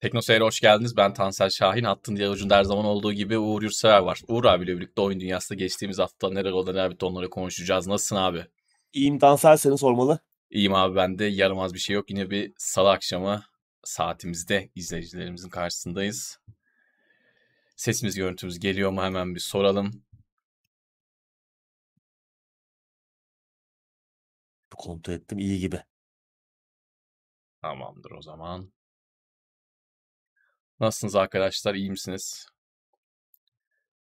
Tekno Seyir'e hoş geldiniz. Ben Tansel Şahin. Hattın diğer ucunda her zaman olduğu gibi Uğur Yurtsever var. Uğur abiyle birlikte oyun dünyasında geçtiğimiz hafta neler oldu neler bitti onları konuşacağız. Nasılsın abi? İyiyim Tansel seni sormalı. İyiyim abi ben de. Yaramaz bir şey yok. Yine bir salı akşamı saatimizde izleyicilerimizin karşısındayız. Sesimiz görüntümüz geliyor mu hemen bir soralım. Kontrol ettim iyi gibi. Tamamdır o zaman. Nasılsınız arkadaşlar? İyi misiniz?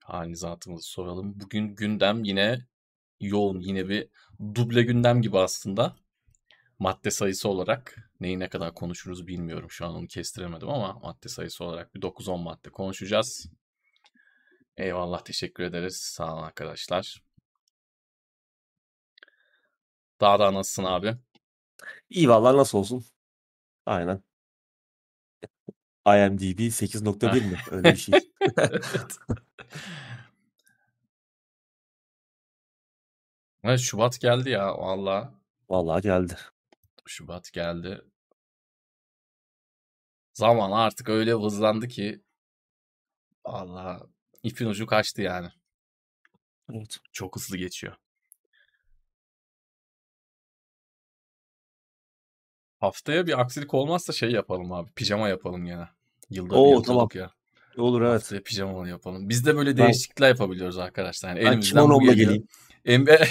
Halinizi hatırınızı soralım. Bugün gündem yine yoğun. Yine bir duble gündem gibi aslında. Madde sayısı olarak neyi ne kadar konuşuruz bilmiyorum. Şu an onu kestiremedim ama madde sayısı olarak bir 9-10 madde konuşacağız. Eyvallah teşekkür ederiz. Sağ olun arkadaşlar. Daha da nasılsın abi? İyi vallahi nasıl olsun? Aynen. IMDb 8.1 mi? Öyle bir şey. evet. Evet, Şubat geldi ya valla. Vallahi geldi. Şubat geldi. Zaman artık öyle hızlandı ki valla ipin ucu kaçtı yani. Evet. Çok hızlı geçiyor. Haftaya bir aksilik olmazsa şey yapalım abi. Pijama yapalım gene. Yılda bir Oo yapıyorduk tamam. ya. Olur evet. Haftaya pijamalı yapalım. Biz de böyle Ben, değişiklikler yapabiliyoruz arkadaşlar. Yani ben kimonomla geleyim. Embe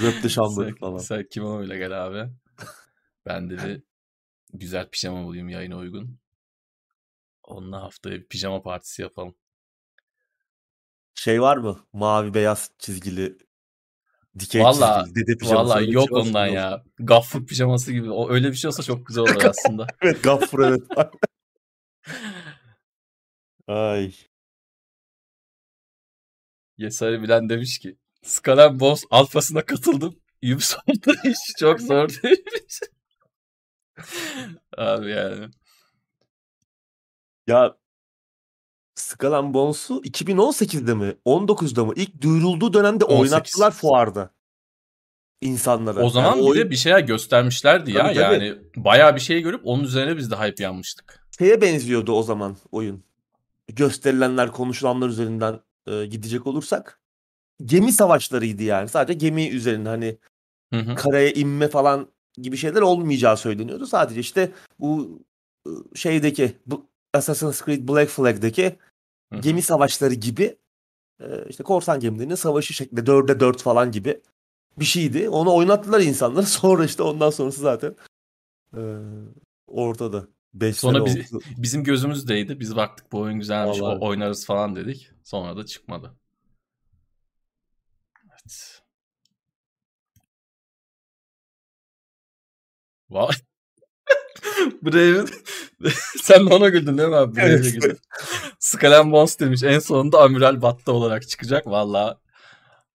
Röp de şambır sen, falan. sen kimonoyla gel abi. Ben de bir güzel pijama bulayım yayına uygun. Onunla haftaya bir pijama partisi yapalım. Şey var mı? Mavi beyaz çizgili, dikey Valla çizgili, dede pijaması valla yok şey varsa ondan olur. ya. Gaffur pijaması gibi. O öyle bir şey olsa çok güzel olur aslında. Evet gaffur evet. Ay. Yesari Bilen demiş ki Skull Bones alfasına katıldım. Ubisoft'ta iş çok zor demiş. Abi yani. Ya Skull Bones'u 2018'de mi? 19'da mı? İlk duyurulduğu dönemde 18. oynattılar fuarda insanlara. O Yani zaman bir oyun de bir şeyler göstermişlerdi ya. tabii tabii. Yani bayağı bir şey görüp onun üzerine biz de hype yanmıştık. Şeye benziyordu o zaman oyun. Gösterilenler, konuşulanlar üzerinden e, gidecek olursak gemi savaşlarıydı yani. Sadece gemi üzerinde hani Hı hı. karaya inme falan gibi şeyler olmayacağı söyleniyordu. Sadece işte bu e, şeydeki bu Assassin's Creed Black Flag'daki Hı hı. gemi savaşları gibi e, işte korsan gemilerinin savaşı şeklinde dörde dört falan gibi bir şeydi. Onu oynattılar insanlar. Sonra işte ondan sonrası zaten e, ortada. 5 sene Sonra bizi, oldu. bizim gözümüzdeydi. Biz baktık bu oyun güzelmiş, o Vallahi. oynarız falan dedik. Sonra da çıkmadı. Evet. Vay. Brave'in sen de ona güldün değil mi abi? Brave'e Evet. güldün. Skull Bones demiş. En sonunda Amiral Batta olarak çıkacak. Valla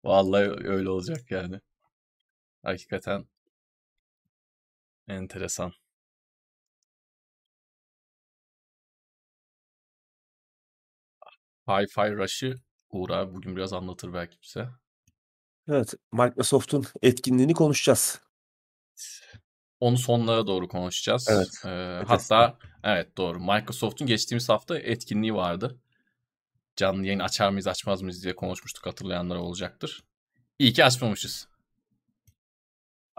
vallahi öyle olacak yani. Hakikaten enteresan. Hi-Fi Rush'ı Uğur abi bugün biraz anlatır belki bize. Evet, Microsoft'un etkinliğini konuşacağız. Onu sonlara doğru konuşacağız. Evet, Ee, Bethesda. hatta evet doğru. Microsoft'un geçtiğimiz hafta etkinliği vardı. Canlı yayın açar mıyız açmaz mıyız diye konuşmuştuk hatırlayanlar olacaktır. İyi ki açmamışız.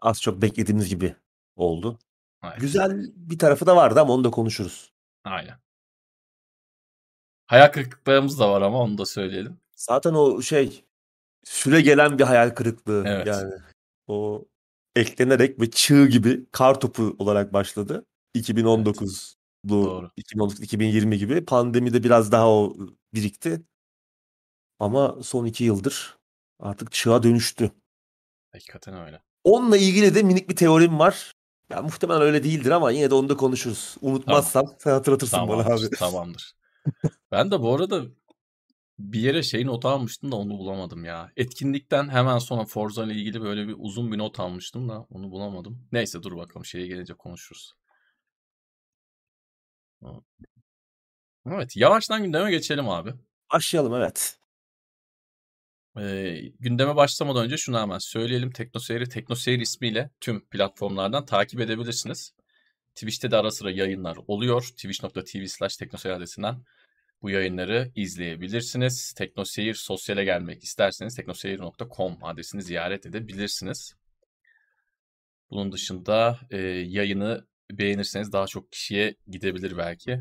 Az çok beklediğimiz gibi oldu. Evet. Güzel bir tarafı da vardı ama onu da konuşuruz. Aynen. Hayal kırıklıklarımız da var ama onu da söyleyelim. Zaten o şey süre gelen bir hayal kırıklığı Evet. yani. O eklenerek ve çığ gibi kar topu olarak başladı. Evet. 2019'lu Doğru. 2019 2020 gibi pandemide biraz daha o birikti. Ama son iki yıldır artık çığa dönüştü. Hakikaten öyle. Onunla ilgili de minik bir teorim var. Ya muhtemelen öyle değildir ama yine de onu da konuşuruz. Tamam. Unutmazsam sen hatırlatırsın bana Tamamdır. abi. Tamamdır. Ben de bu arada bir yere şey not almıştım da onu bulamadım ya. Etkinlikten hemen sonra Forza ile ilgili böyle bir uzun bir not almıştım da onu bulamadım. Neyse dur bakalım şeye gelince konuşuruz. Evet yavaştan gündeme geçelim abi. Başlayalım evet. Ee, gündeme başlamadan önce şunu hemen söyleyelim. TeknoSeyir'i TeknoSeyir ismiyle tüm platformlardan takip edebilirsiniz. Twitch'te de ara sıra yayınlar oluyor. Twitch.tv slash teknoseyir adresinden bu yayınları izleyebilirsiniz. Teknoseyir sosyale gelmek isterseniz teknoseyir.com adresini ziyaret edebilirsiniz. Bunun dışında e, yayını beğenirseniz daha çok kişiye gidebilir belki.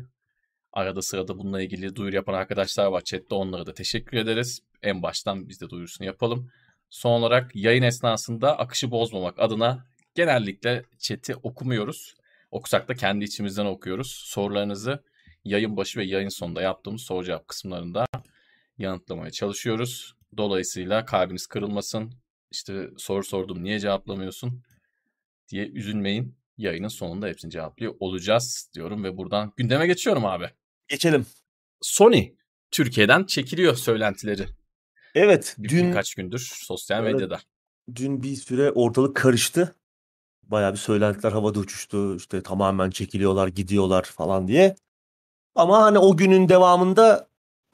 Arada sırada bununla ilgili duyuru yapan arkadaşlar var chatte onlara da teşekkür ederiz. En baştan biz de duyurusunu yapalım. Son olarak yayın esnasında akışı bozmamak adına genellikle chat'i okumuyoruz. Okusak da kendi içimizden okuyoruz. Sorularınızı yayın başı ve yayın sonunda yaptığımız soru cevap kısımlarında yanıtlamaya çalışıyoruz. Dolayısıyla kalbiniz kırılmasın. İşte soru sordum niye cevaplamıyorsun diye üzülmeyin. Yayının sonunda hepsini cevaplıyor olacağız diyorum ve buradan gündeme geçiyorum abi. Geçelim. Sony Türkiye'den çekiliyor söylentileri. Evet, Bir, dün birkaç gündür sosyal Evet. medyada. dün bir süre ortalık karıştı. Bayağı bir söylentiler havada uçuştu. İşte tamamen çekiliyorlar, gidiyorlar falan diye. Ama hani o günün devamında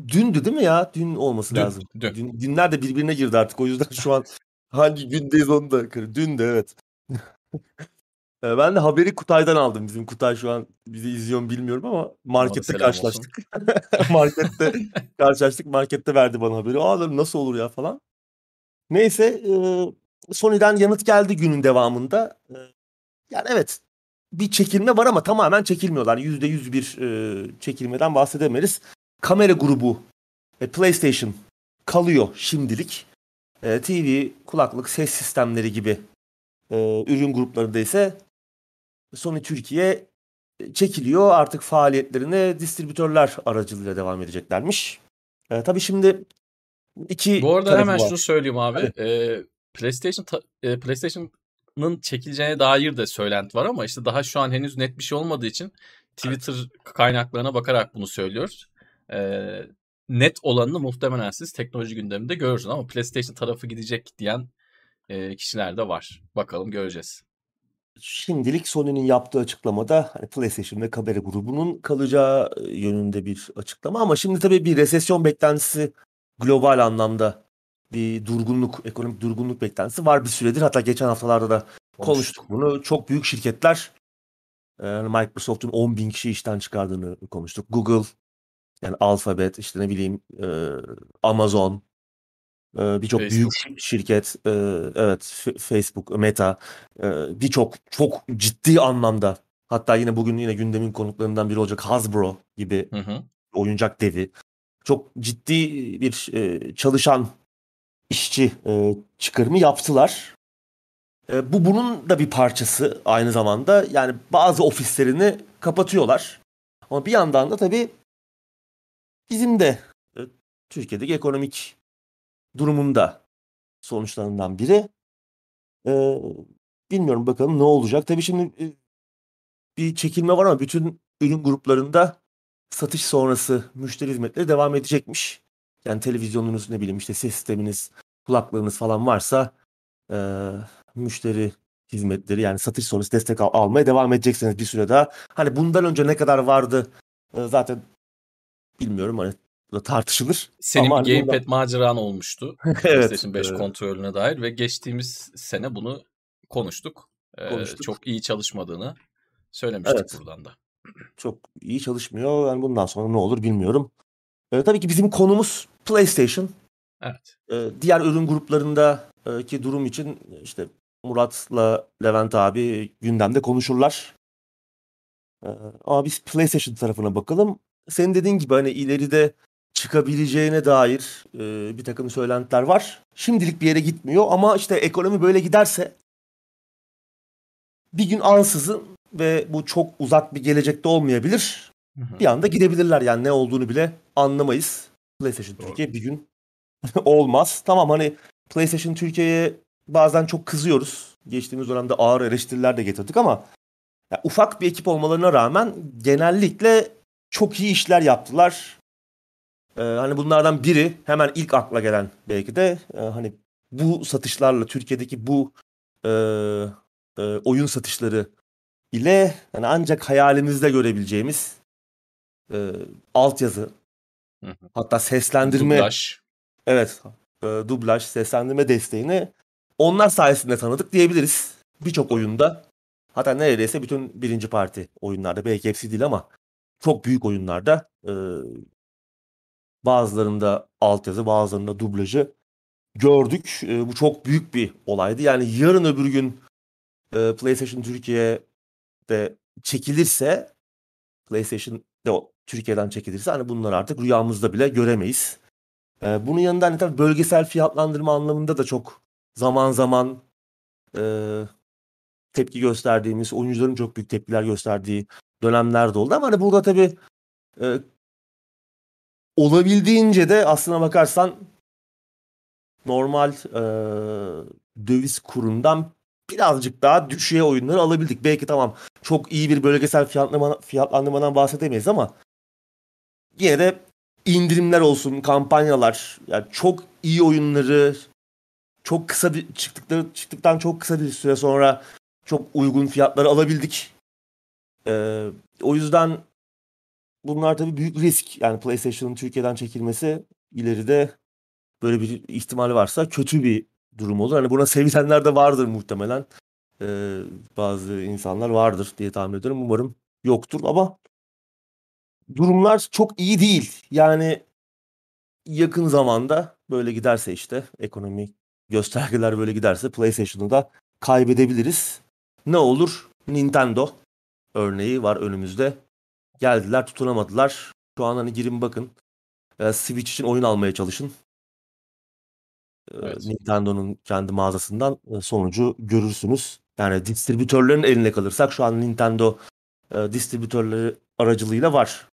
dündü değil mi ya? Dün olması Dün, lazım. dün. Dün, günler de birbirine girdi artık. O yüzden şu an hangi gündeyiz onu da Dün de evet. E, Ben de haberi Kutay'dan aldım. Bizim Kutay şu an bizi izliyor mu bilmiyorum ama markette karşılaştık. markette karşılaştık. Markette verdi bana haberi. Aa dedim nasıl olur ya falan. Neyse e, Sony'den yanıt geldi günün devamında. E, Yani evet bir çekilme var ama tamamen çekilmiyorlar. Yüzde yüz bir e, çekilmeden bahsedemeyiz. Kamera grubu ve PlayStation kalıyor şimdilik. E, TV, kulaklık, ses sistemleri gibi e, ürün gruplarında ise Sony Türkiye e, çekiliyor. Artık faaliyetlerine distribütörler aracılığıyla devam edeceklermiş. E, tabii şimdi iki Bu arada hemen var. şunu söyleyeyim abi. Ee, PlayStation ta- e, PlayStation'ın çekileceğine dair de söylenti var ama işte daha şu an henüz net bir şey olmadığı için Twitter kaynaklarına bakarak bunu söylüyoruz. Ee, net olanını muhtemelen siz teknoloji gündeminde görürsünüz ama PlayStation tarafı gidecek diyen e, kişiler de var. Bakalım göreceğiz. Şimdilik Sony'nin yaptığı açıklamada hani PlayStation ve Kamera grubunun kalacağı e, yönünde bir açıklama ama şimdi tabii bir resesyon beklentisi global anlamda bir durgunluk, ekonomik durgunluk beklentisi var bir süredir. Hatta geçen haftalarda da konuştuk bunu. Çok büyük şirketler e, Microsoft'un 10 bin kişi işten çıkardığını konuştuk. Google, yani Alphabet, işte ne bileyim e, Amazon, birçok büyük şirket, evet Facebook, Meta, birçok çok ciddi anlamda hatta yine bugün yine gündemin konuklarından biri olacak Hasbro gibi Hı hı. oyuncak devi. Çok ciddi bir çalışan işçi çıkarımı yaptılar. Bu bunun da bir parçası aynı zamanda. Yani bazı ofislerini kapatıyorlar. Ama bir yandan da tabii bizim de Türkiye'deki ekonomik durumunda sonuçlarından biri. E, bilmiyorum bakalım ne olacak. Tabii şimdi bir çekilme var ama bütün ürün gruplarında satış sonrası müşteri hizmetleri devam edecekmiş. Yani televizyonunuz ne bileyim işte ses sisteminiz, kulaklığınız falan varsa e, müşteri hizmetleri yani satış sonrası destek al- almaya devam edeceksiniz bir süre daha. Hani bundan önce ne kadar vardı e, zaten bilmiyorum hani da tartışılır. Senin Ama bir gamepad maceran olmuştu. evet. PlayStation 5 e, kontrolüne dair ve geçtiğimiz sene bunu konuştuk. Ee, Konuştuk. Çok iyi çalışmadığını söylemiştik Evet. buradan da. çok iyi çalışmıyor. Yani bundan sonra ne olur bilmiyorum. E, tabii ki bizim konumuz PlayStation. Evet. Ee, diğer ürün gruplarındaki durum için işte Murat'la Levent abi gündemde konuşurlar. Ee, ama biz PlayStation tarafına bakalım. Senin dediğin gibi hani ileride çıkabileceğine dair e, bir takım söylentiler var. Şimdilik bir yere gitmiyor ama işte ekonomi böyle giderse bir gün ansızın ve bu çok uzak bir gelecekte olmayabilir. Hı hı. Bir anda gidebilirler yani ne olduğunu bile anlamayız. PlayStation Doğru. Türkiye bir gün olmaz. Tamam hani PlayStation Türkiye'ye bazen çok kızıyoruz. Geçtiğimiz dönemde ağır eleştiriler de getirdik ama ya ufak bir ekip olmalarına rağmen genellikle çok iyi işler yaptılar. Ee, hani bunlardan biri hemen ilk akla gelen belki de e, hani bu satışlarla Türkiye'deki bu e, e, oyun satışları ile hani ancak hayalimizde görebileceğimiz e, altyazı Hı hı. hatta seslendirme Dublaj. Evet. E, dublaj, seslendirme desteğini onlar sayesinde tanıdık diyebiliriz. Birçok oyunda Hatta neredeyse bütün birinci parti oyunlarda belki hepsi değil ama çok büyük oyunlarda e, bazılarında altyazı bazılarında dublajı gördük. E, bu çok büyük bir olaydı. Yani yarın öbür gün e, PlayStation Türkiye'de çekilirse PlayStation de Türkiye'den çekilirse hani bunları artık rüyamızda bile göremeyiz. E, bunun yanında hani tabii bölgesel fiyatlandırma anlamında da çok zaman zaman e, tepki gösterdiğimiz, oyuncuların çok büyük tepkiler gösterdiği dönemler de oldu. Ama hani burada tabii e, olabildiğince de aslına bakarsan normal e, döviz kurundan birazcık daha düşüğe oyunları alabildik. Belki tamam çok iyi bir bölgesel fiyatlama, fiyatlandırmadan bahsedemeyiz ama yine de indirimler olsun, kampanyalar, yani çok iyi oyunları çok kısa bir çıktıkları çıktıktan çok kısa bir süre sonra çok uygun fiyatları alabildik. Ee, o yüzden bunlar tabii büyük risk. Yani PlayStation'ın Türkiye'den çekilmesi ileride böyle bir ihtimal varsa kötü bir durum olur. Hani buna sevilenler de vardır muhtemelen. Ee, bazı insanlar vardır diye tahmin ediyorum. Umarım yoktur ama durumlar çok iyi değil. Yani yakın zamanda böyle giderse işte ekonomi göstergeler böyle giderse PlayStation'ı da kaybedebiliriz. Ne olur? Nintendo örneği var önümüzde. Geldiler tutunamadılar. Şu an hani girin bakın. Ee, Switch için oyun almaya çalışın. Ee, Evet. Nintendo'nun kendi mağazasından e, sonucu görürsünüz. Yani distribütörlerin eline kalırsak şu an Nintendo e, distribütörleri aracılığıyla var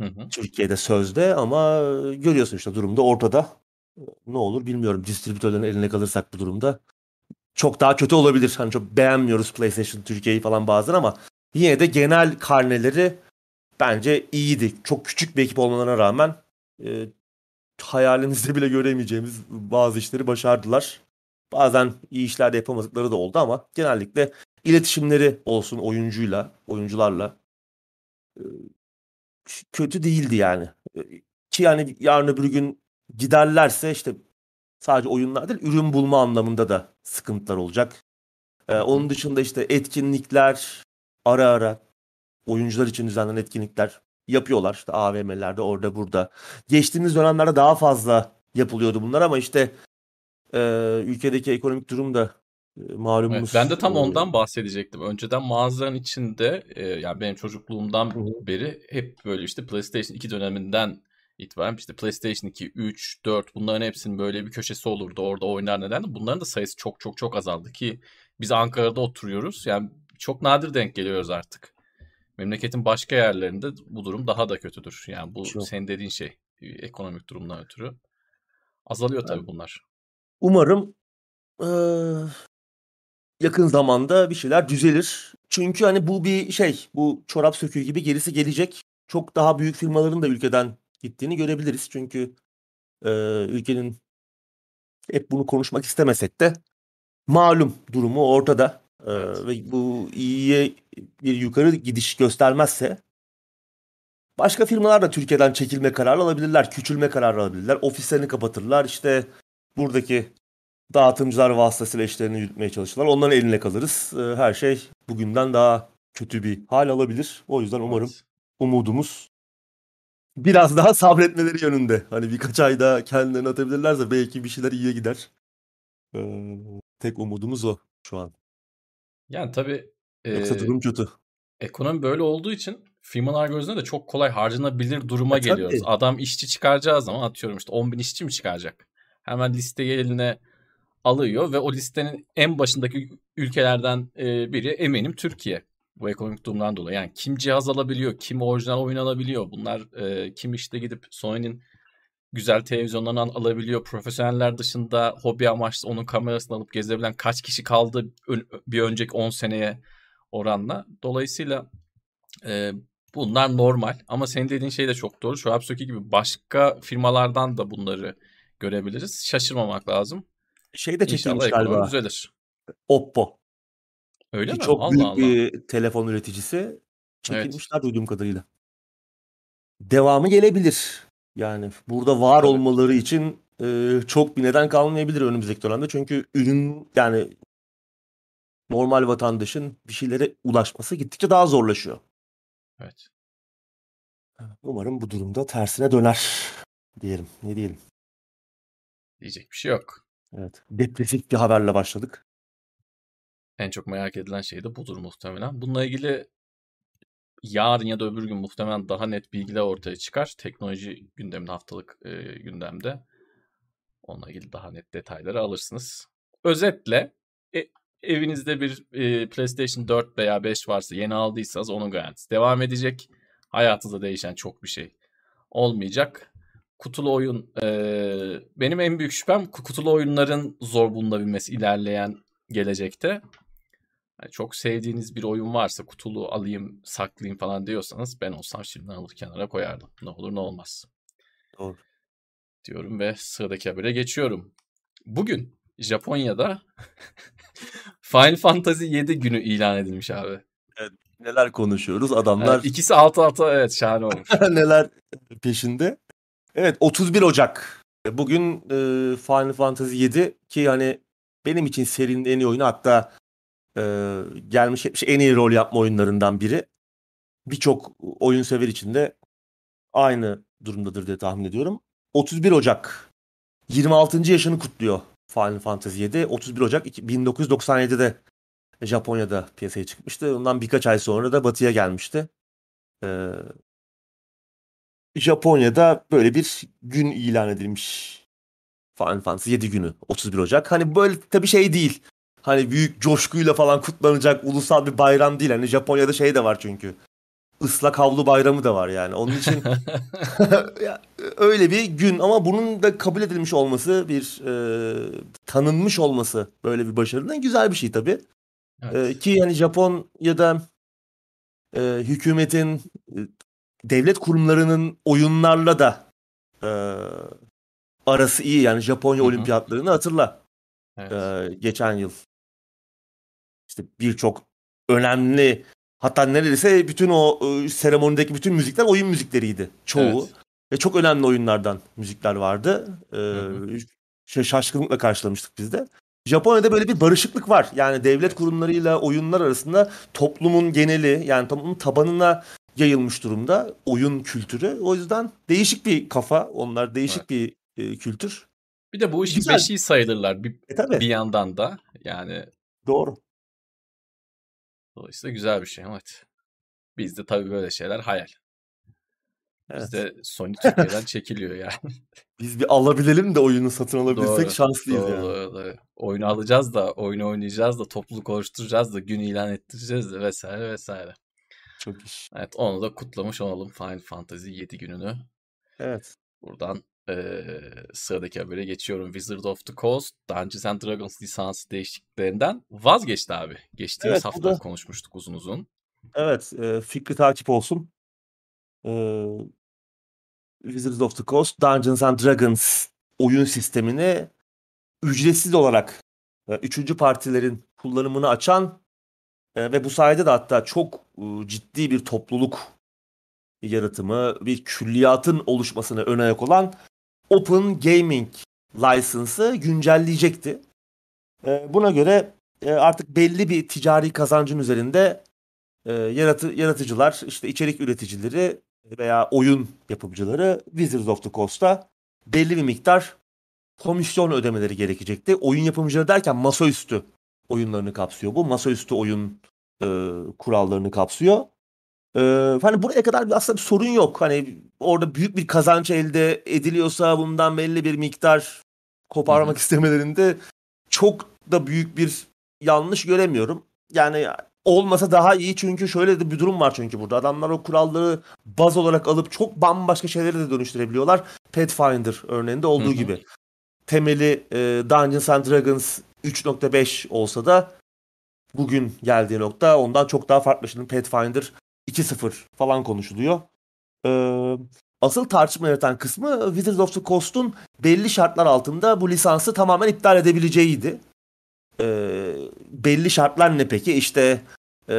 Hı hı. Türkiye'de sözde ama e, görüyorsun işte durumda ortada. Ne olur bilmiyorum. Distribütörlerin eline kalırsak bu durumda çok daha kötü olabilir. Hani çok beğenmiyoruz PlayStation Türkiye'yi falan bazen ama yine de genel karneleri bence iyiydi. Çok küçük bir ekip olmalarına rağmen e, hayalimizde bile göremeyeceğimiz bazı işleri başardılar. Bazen iyi işler de yapamadıkları da oldu ama genellikle iletişimleri olsun oyuncuyla, oyuncularla e, kötü değildi yani. E, Ki yani yarın öbür gün giderlerse işte sadece oyunlar değil ürün bulma anlamında da sıkıntılar olacak. Ee, onun dışında işte etkinlikler ara ara oyuncular için düzenlenen etkinlikler yapıyorlar. İşte AVM'lerde orada burada. Geçtiğimiz dönemlerde daha fazla yapılıyordu bunlar ama işte e, ülkedeki ekonomik durum da e, Evet, malumunuz. ben de tam ondan bahsedecektim. Önceden mağazanın içinde e, yani benim çocukluğumdan hı. beri hep böyle işte PlayStation 2 döneminden itibaren işte PlayStation 2, 3, 4 bunların hepsinin böyle bir köşesi olurdu. Orada oynar neden? Bunların da sayısı çok çok çok azaldı ki biz Ankara'da oturuyoruz. Yani çok nadir denk geliyoruz artık. Memleketin başka yerlerinde bu durum daha da kötüdür. Yani bu Çok. senin dediğin şey e, ekonomik durumdan ötürü azalıyor tabii bunlar. Umarım e, yakın zamanda bir şeyler düzelir. Çünkü hani bu bir şey, bu çorap söküğü gibi gerisi gelecek. Çok daha büyük firmaların da ülkeden gittiğini görebiliriz. Çünkü e, ülkenin hep bunu konuşmak istemesek de malum durumu ortada. E, Evet. ve bu iyiye bir yukarı gidiş göstermezse başka firmalar da Türkiye'den çekilme kararı alabilirler, küçülme kararı alabilirler, ofislerini kapatırlar. İşte buradaki dağıtımcılar vasıtasıyla işlerini yürütmeye çalışırlar. Onların eline kalırız. Ee, Her şey bugünden daha kötü bir hal alabilir. O yüzden umarım Evet. umudumuz biraz daha sabretmeleri yönünde. Hani birkaç ay daha kendilerini atabilirlerse belki bir şeyler iyiye gider. Ee, tek umudumuz o şu an. Yani tabii Yoksa e, durum kötü. ekonomi böyle olduğu için firmalar gözünde de çok kolay harcanabilir duruma E, geliyoruz. tabii. Adam işçi çıkaracağı zaman atıyorum işte 10 bin işçi mi çıkaracak? Hemen listeyi eline alıyor ve o listenin en başındaki ülkelerden biri eminim Türkiye. Bu ekonomik durumdan dolayı. Yani kim cihaz alabiliyor, kim orijinal oyun alabiliyor. Bunlar e, kim işte gidip Sony'nin güzel televizyonlarını al- alabiliyor. Profesyoneller dışında hobi amaçlı onun kamerasını alıp gezebilen kaç kişi kaldı bir önceki 10 seneye oranla. Dolayısıyla e, bunlar normal ama senin dediğin şey de çok doğru. Şu Hapsoki gibi başka firmalardan da bunları görebiliriz. Şaşırmamak lazım. Şey de çekilmiş İnşallah galiba. düzelir. Oppo. Öyle Ki mi? çok Allah büyük Allah. bir telefon üreticisi. Evet. Çekilmişler duyduğum kadarıyla. Devamı gelebilir. Yani burada var Tabii. olmaları için e, çok bir neden kalmayabilir önümüzdeki dönemde. Çünkü ürün yani normal vatandaşın bir şeylere ulaşması gittikçe daha zorlaşıyor. Evet. Umarım bu durumda tersine döner diyelim. Ne diyelim? Diyecek bir şey yok. Evet. Depresif bir haberle başladık. En çok merak edilen şey de budur muhtemelen. Bununla ilgili yarın ya da öbür gün muhtemelen daha net bilgiler ortaya çıkar. Teknoloji gündeminde haftalık e, gündemde. Onunla ilgili daha net detayları alırsınız. Özetle e, evinizde bir e, PlayStation 4 veya 5 varsa yeni aldıysanız onun garantisi devam edecek. Hayatınızda değişen çok bir şey olmayacak. Kutulu oyun e, benim en büyük şüphem kutulu oyunların zor bulunabilmesi ilerleyen gelecekte. Yani çok sevdiğiniz bir oyun varsa kutulu alayım saklayayım falan diyorsanız ben olsam şimdiden alır kenara koyardım. Ne olur ne olmaz. Doğru. Diyorum ve sıradaki habere geçiyorum. Bugün Japonya'da Final Fantasy 7 günü ilan edilmiş abi. Neler konuşuyoruz? Adamlar Yani ikisi alt alta evet şahane olmuş. neler peşinde. Evet 31 Ocak. Bugün e, Final Fantasy 7 ki hani benim için serinin en iyi oyunu hatta e, gelmiş geçmiş en iyi rol yapma oyunlarından biri. Birçok oyun sever için de aynı durumdadır diye tahmin ediyorum. 31 Ocak 26. yaşını kutluyor Final Fantasy 7. 31 Ocak 1997'de Japonya'da piyasaya çıkmıştı. Ondan birkaç ay sonra da Batı'ya gelmişti. Ee, Japonya'da böyle bir gün ilan edilmiş. Final Fantasy 7 günü 31 Ocak. Hani böyle tabii şey değil. Hani büyük coşkuyla falan kutlanacak ulusal bir bayram değil. Hani Japonya'da şey de var çünkü. Islak havlu bayramı da var yani. Onun için öyle bir gün ama bunun da kabul edilmiş olması bir e, tanınmış olması böyle bir başarının güzel bir şey tabii. Evet. Ee, ki yani Japonya'da e, hükümetin e, devlet kurumlarının oyunlarla da e, arası iyi. Yani Japonya Hı hı. olimpiyatlarını hatırla. evet. e, geçen yıl. İşte birçok önemli hatta neredeyse bütün o e, seremonideki bütün müzikler oyun müzikleriydi. Çoğu. Evet. Ve çok önemli oyunlardan müzikler vardı. Ee, hı. şaşkınlıkla karşılamıştık biz de. Japonya'da böyle bir barışıklık var. Yani devlet kurumlarıyla oyunlar arasında toplumun geneli yani toplumun tabanına yayılmış durumda oyun kültürü. O yüzden değişik bir kafa. Onlar değişik Evet. bir e, kültür. Bir de bu işin Güzel. beşiği sayılırlar bir, E tabii. bir yandan da. Yani Doğru. Dolayısıyla güzel bir şey. Evet. Bizde tabii böyle şeyler hayal. Evet. Bizde Sony Türkiye'den çekiliyor yani. Biz bir alabilelim de oyunu satın alabilsek Doğru, şanslıyız doğru, yani. doğru, doğru. Oyunu alacağız da, oyunu oynayacağız da, topluluk oluşturacağız da, gün ilan ettireceğiz de vesaire vesaire. Çok iş. Evet onu da kutlamış olalım Final Fantasy 7 gününü. Evet. Buradan eee, sıradaki habere geçiyorum. Wizard of the Coast Dungeons and Dragons lisansı değişikliklerinden vazgeçti abi. Geçtiğimiz Evet, hafta da- konuşmuştuk uzun uzun. Evet. E, fikri takip olsun. E, Wizards of the Coast Dungeons and Dragons oyun sistemini ücretsiz olarak e, üçüncü partilerin kullanımını açan e, ve bu sayede de hatta çok e, ciddi bir topluluk yaratımı, bir külliyatın oluşmasına ön ayak olan Open Gaming license'ı güncelleyecekti. E, Buna göre e, artık belli bir ticari kazancın üzerinde e, yaratı, yaratıcılar, işte içerik üreticileri veya oyun yapımcıları Wizards of the Coast'a belli bir miktar komisyon ödemeleri gerekecekti. Oyun yapımcıları derken masaüstü oyunlarını kapsıyor bu. Masaüstü oyun e, kurallarını kapsıyor. E, hani buraya kadar aslında bir sorun yok. Hani orada büyük bir kazanç elde ediliyorsa bundan belli bir miktar koparmak istemelerinde çok da büyük bir yanlış göremiyorum. Yani olmasa daha iyi çünkü şöyle de bir durum var çünkü burada. Adamlar o kuralları baz olarak alıp çok bambaşka şeylere de dönüştürebiliyorlar. Pathfinder örneğinde olduğu Hı hı. gibi. Temeli e, Dungeons and Dragons 3.5 olsa da bugün geldiği nokta ondan çok daha farklı. Şimdi Pathfinder 2.0 falan konuşuluyor. Ee, asıl tartışma yaratan kısmı Wizards of the Coast'un belli şartlar altında bu lisansı tamamen iptal edebileceğiydi. Ee, belli şartlar ne peki? İşte e,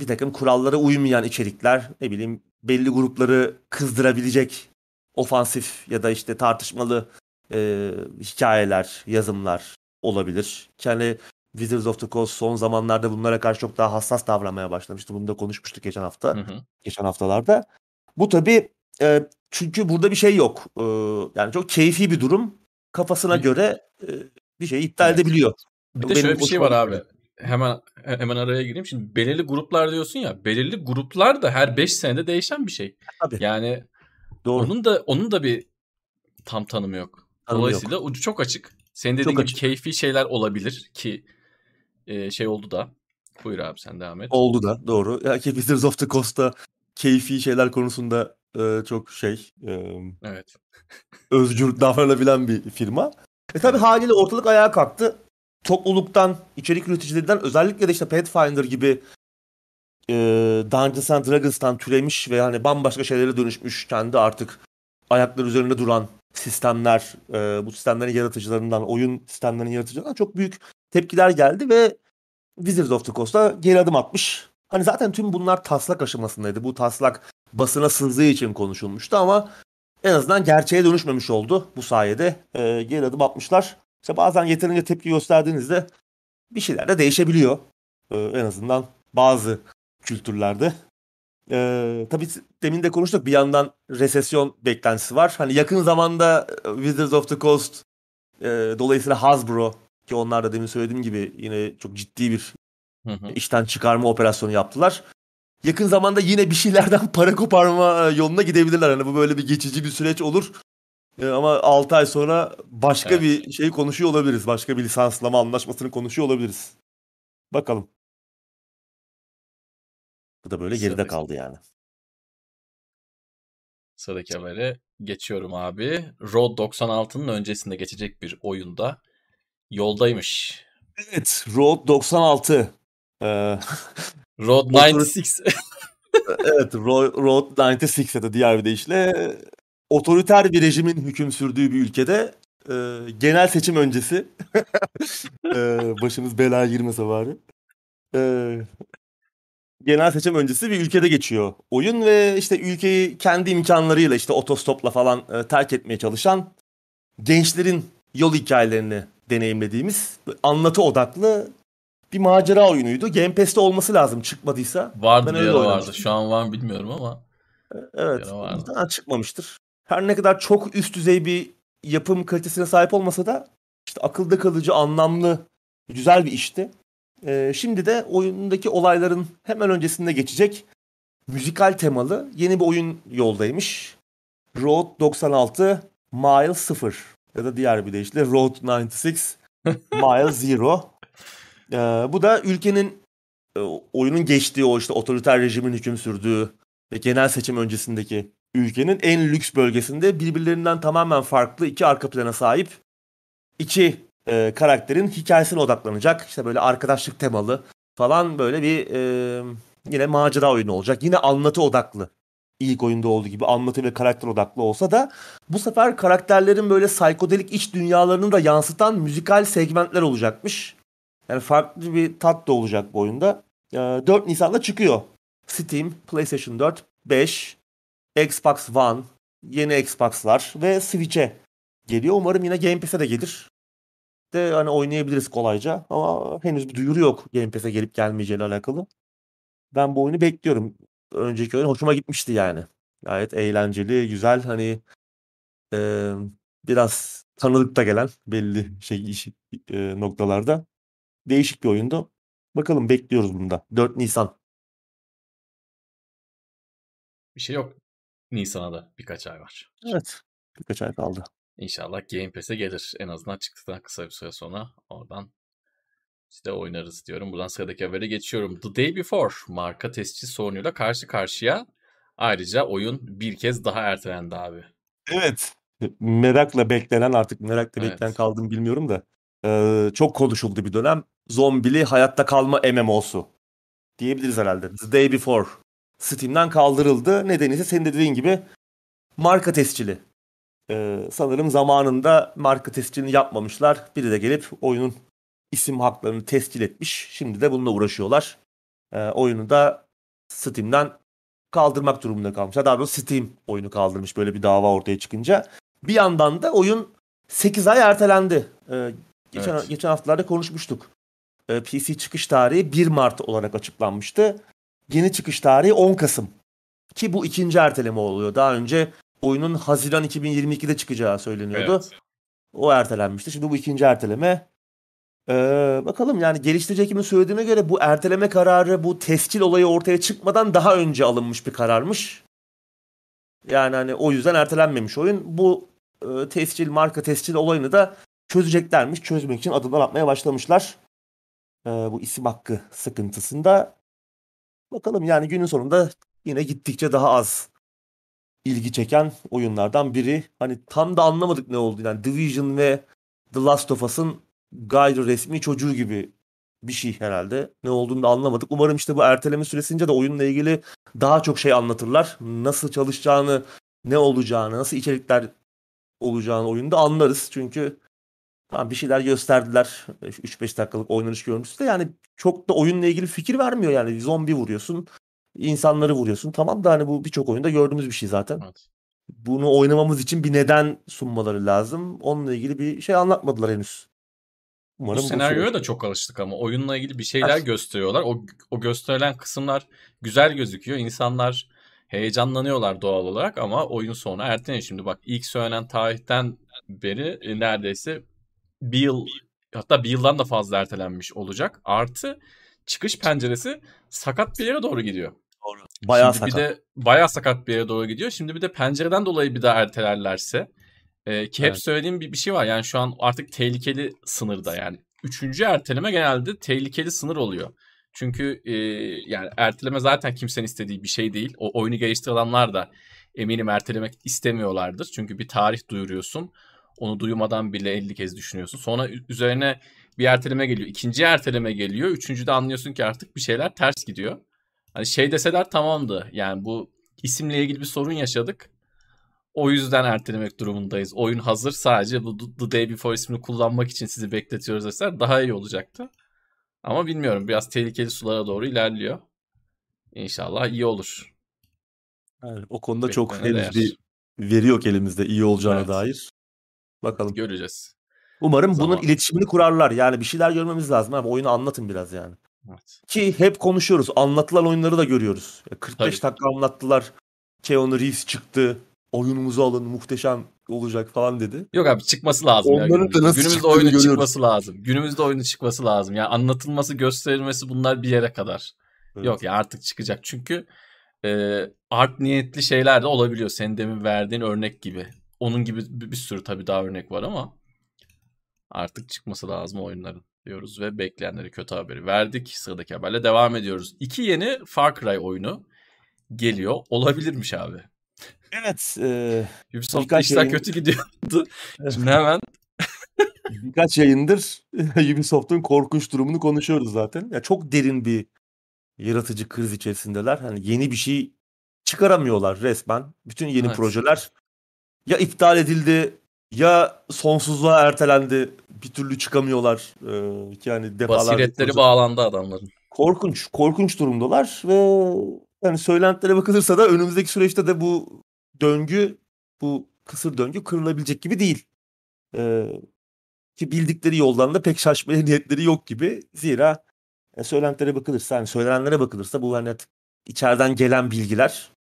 bir takım kurallara uymayan içerikler, ne bileyim belli grupları kızdırabilecek ofansif ya da işte tartışmalı e, hikayeler, yazımlar olabilir. Yani Wizards of the Coast son zamanlarda bunlara karşı çok daha hassas davranmaya başlamıştı. Bunu da konuşmuştuk geçen hafta. Hı hı. Geçen haftalarda. Bu tabii e, çünkü burada bir şey yok. E, yani çok keyfi bir durum. Kafasına göre e, bir şeyi iptal Evet. edebiliyor. Bir Bu de benim şöyle bir şey var abi. Hemen hemen araya gireyim. Şimdi belirli gruplar diyorsun ya. Belirli gruplar da her 5 senede değişen bir şey. Tabii. Yani Doğru. onun da onun da bir tam tanımı yok. Tanımı Dolayısıyla ucu çok açık. Senin dediğin Çok gibi açık. keyfi şeyler olabilir ki e, şey oldu da. Buyur abi sen devam et. Oldu da doğru. Ya ki Wizards of the Coast'ta keyfi şeyler konusunda e, çok şey e, Evet. özgür davranabilen bir firma. E tabi haliyle ortalık ayağa kalktı. Topluluktan, içerik üreticilerinden özellikle de işte Pathfinder gibi e, Dungeons and Dragons'tan türemiş ve hani bambaşka şeylere dönüşmüş kendi artık ayakları üzerinde duran sistemler, e, bu sistemlerin yaratıcılarından, oyun sistemlerinin yaratıcılarından çok büyük tepkiler geldi ve Wizards of the Coast'a geri adım atmış. Hani zaten tüm bunlar taslak aşamasındaydı. Bu taslak basına sızdığı için konuşulmuştu ama en azından gerçeğe dönüşmemiş oldu bu sayede. E, geri adım atmışlar. İşte bazen yeterince tepki gösterdiğinizde bir şeyler de değişebiliyor. E, en azından bazı kültürlerde. E, tabii demin de konuştuk bir yandan resesyon beklentisi var. Hani yakın zamanda e, Wizards of the Coast e, dolayısıyla Hasbro ki onlar da demin söylediğim gibi yine çok ciddi bir Hı hı. işten çıkarma operasyonu yaptılar. Yakın zamanda yine bir şeylerden para koparma e, yoluna gidebilirler. Hani bu böyle bir geçici bir süreç olur. E, ama 6 ay sonra başka Evet. bir şey konuşuyor olabiliriz. Başka bir lisanslama anlaşmasını konuşuyor olabiliriz. Bakalım. Bu da böyle geride kaldı yani. Sıradaki habere geçiyorum abi. Road 96'nın öncesinde geçecek bir oyunda yoldaymış. Evet, Road 96. Ee, Road Otur- 96. evet, Ro- Road 96 ya da diğer bir deyişle otoriter bir rejimin hüküm sürdüğü bir ülkede e, genel seçim öncesi e, başımız belaya girmese bari. E, genel seçim öncesi bir ülkede geçiyor oyun ve işte ülkeyi kendi imkanlarıyla işte otostopla falan e, terk etmeye çalışan gençlerin yol hikayelerini deneyimlediğimiz anlatı odaklı bir macera oyunuydu. Game Pass'te olması lazım çıkmadıysa. vardı Ben öyle vardı. Şu an var mı bilmiyorum ama. Evet. Muhtemelen çıkmamıştır. Her ne kadar çok üst düzey bir yapım kalitesine sahip olmasa da işte akılda kalıcı, anlamlı, güzel bir işti. Ee, şimdi de oyundaki olayların hemen öncesinde geçecek müzikal temalı yeni bir oyun yoldaymış. Road 96 Mile 0 ya da diğer bir deyişle Road 96 Mile Zero. Ee, bu da ülkenin e, oyunun geçtiği o işte otoriter rejimin hüküm sürdüğü ve genel seçim öncesindeki ülkenin en lüks bölgesinde birbirlerinden tamamen farklı iki arka plana sahip iki e, karakterin hikayesine odaklanacak. İşte böyle arkadaşlık temalı falan böyle bir e, yine macera oyunu olacak. Yine anlatı odaklı. İlk oyunda olduğu gibi anlatı ve karakter odaklı olsa da bu sefer karakterlerin böyle psikodelik iç dünyalarını da yansıtan müzikal segmentler olacakmış. Yani farklı bir tat da olacak bu oyunda. E, 4 Nisan'da çıkıyor. Steam, PlayStation 4, 5, Xbox One, yeni Xbox'lar ve Switch'e geliyor. Umarım yine Game Pass'e de gelir. De hani oynayabiliriz kolayca ama henüz bir duyuru yok Game Pass'e gelip gelmeyeceğiyle alakalı. Ben bu oyunu bekliyorum. Önceki oyun hoşuma gitmişti yani. Gayet eğlenceli, güzel hani e, biraz tanıdık da gelen belli şey iş, e, noktalarda. Değişik bir oyundu. Bakalım bekliyoruz bunda. 4 Nisan. Bir şey yok. Nisan'a da birkaç ay var. Evet. Birkaç ay kaldı. İnşallah Game Pass'e gelir. En azından çıktıktan kısa bir süre sonra oradan işte oynarız diyorum. Buradan sıradaki habere geçiyorum. The Day Before marka tescil sorunuyla karşı karşıya. Ayrıca oyun bir kez daha ertelendi abi. Evet. Merakla beklenen artık merakla Evet. beklenen kaldım bilmiyorum da e, çok konuşuldu bir dönem. Zombili hayatta kalma MMO'su diyebiliriz herhalde. The Day Before Steam'den kaldırıldı. Nedeni ise senin de dediğin gibi marka tescili. E, sanırım zamanında marka tescilini yapmamışlar. Biri de gelip oyunun isim haklarını tescil etmiş. Şimdi de bununla uğraşıyorlar. E, oyunu da Steam'den kaldırmak durumunda kalmışlar. Daha doğrusu Steam oyunu kaldırmış böyle bir dava ortaya çıkınca. Bir yandan da oyun 8 ay ertelendi. Ee, geçen, Evet. geçen haftalarda konuşmuştuk. e, PC çıkış tarihi 1 Mart olarak açıklanmıştı. Yeni çıkış tarihi 10 Kasım. Ki bu ikinci erteleme oluyor. Daha önce oyunun Haziran 2022'de çıkacağı söyleniyordu. Evet. O ertelenmişti. Şimdi bu ikinci erteleme. Ee, bakalım yani geliştirici ekibin söylediğine göre bu erteleme kararı bu tescil olayı ortaya çıkmadan daha önce alınmış bir kararmış. Yani hani o yüzden ertelenmemiş oyun. Bu e, tescil, marka tescil olayını da çözeceklermiş. Çözmek için adımlar atmaya başlamışlar. Ee, bu isim hakkı sıkıntısında. Bakalım yani günün sonunda yine gittikçe daha az ilgi çeken oyunlardan biri. Hani tam da anlamadık ne oldu. Yani Division ve The Last of Us'ın gayri resmi çocuğu gibi bir şey herhalde. Ne olduğunu da anlamadık. Umarım işte bu erteleme süresince de oyunla ilgili daha çok şey anlatırlar. Nasıl çalışacağını, ne olacağını, nasıl içerikler olacağını oyunda anlarız. Çünkü tamam bir şeyler gösterdiler. 3-5 dakikalık oynanış görüntüsü de yani çok da oyunla ilgili fikir vermiyor yani. Zombi vuruyorsun, insanları vuruyorsun. Tamam da hani bu birçok oyunda gördüğümüz bir şey zaten. Evet. Bunu oynamamız için bir neden sunmaları lazım. Onunla ilgili bir şey anlatmadılar henüz. Umarım Bu bu senaryoya süreç- da çok alıştık ama oyunla ilgili bir şeyler Evet. gösteriyorlar. O, o gösterilen kısımlar güzel gözüküyor. İnsanlar heyecanlanıyorlar doğal olarak ama oyun sonu erteleniyor. Şimdi bak ilk söylenen tarihten beri e, neredeyse bir yıl hatta bir yıldan da fazla ertelenmiş olacak. Artı çıkış penceresi sakat bir yere doğru gidiyor. Bayağı Şimdi sakat. bir de bayağı sakat bir yere doğru gidiyor. Şimdi bir de pencereden dolayı bir daha ertelerlerse e, ki hep Evet. söylediğim bir, bir şey var. Yani şu an artık tehlikeli sınırda yani. Üçüncü erteleme genelde tehlikeli sınır oluyor. Çünkü e, yani erteleme zaten kimsenin istediği bir şey değil. O oyunu geliştirenler da eminim ertelemek istemiyorlardır. Çünkü bir tarih duyuruyorsun. Onu duymadan bile 50 kez düşünüyorsun. Sonra üzerine bir erteleme geliyor. ikinci erteleme geliyor. Üçüncüde anlıyorsun ki artık bir şeyler ters gidiyor. Hani şey deseler tamamdı. Yani bu isimle ilgili bir sorun yaşadık. O yüzden ertelemek durumundayız. Oyun hazır sadece bu The- Day Before ismini kullanmak için sizi bekletiyoruz deseler daha iyi olacaktı. Ama bilmiyorum biraz tehlikeli sulara doğru ilerliyor. İnşallah iyi olur. Yani o konuda çok Beklene henüz değer. bir veri yok elimizde iyi olacağına Evet. dair. Bakalım. Göreceğiz. Umarım Zaman. bunun iletişimini kurarlar. Yani bir şeyler görmemiz lazım abi. Oyunu anlatın biraz yani. Evet. Ki hep konuşuyoruz. Anlatılan oyunları da görüyoruz. Ya 45 Tabii. dakika anlattılar. Keanu Reeves çıktı. Oyunumuzu alın muhteşem olacak falan dedi. Yok abi çıkması lazım. ya Onların da günümüzde. nasıl Günümüzde oyunun görüyoruz. çıkması lazım. Günümüzde oyunun çıkması lazım. Yani anlatılması, gösterilmesi bunlar bir yere kadar. Evet. Yok ya artık çıkacak. Çünkü e, art niyetli şeyler de olabiliyor. Senin demin verdiğin örnek gibi. Onun gibi bir, bir sürü tabii daha örnek var ama artık çıkması lazım oyunların diyoruz ve bekleyenlere kötü haberi verdik. Sıradaki haberle devam ediyoruz. İki yeni Far Cry oyunu geliyor. Olabilirmiş abi. Evet. e, Birkaç işler yayın- kötü gidiyordu. Şimdi hemen birkaç yayındır Ubisoft'un korkunç durumunu konuşuyoruz zaten. Ya çok derin bir yaratıcı kriz içerisindeler. Hani yeni bir şey çıkaramıyorlar resmen. Bütün yeni Evet. projeler ya iptal edildi ya sonsuzluğa ertelendi. Bir türlü çıkamıyorlar. Ee, yani defalarca basiretleri proje- bağlandı adamların. korkunç, korkunç durumdalar ve yani söylentilere bakılırsa da önümüzdeki süreçte de bu döngü, bu kısır döngü kırılabilecek gibi değil. Ee, ki bildikleri yoldan da pek şaşmaya niyetleri yok gibi. Zira e, söylentilere bakılırsa, yani söylenenlere bakılırsa bu hani içeriden gelen bilgiler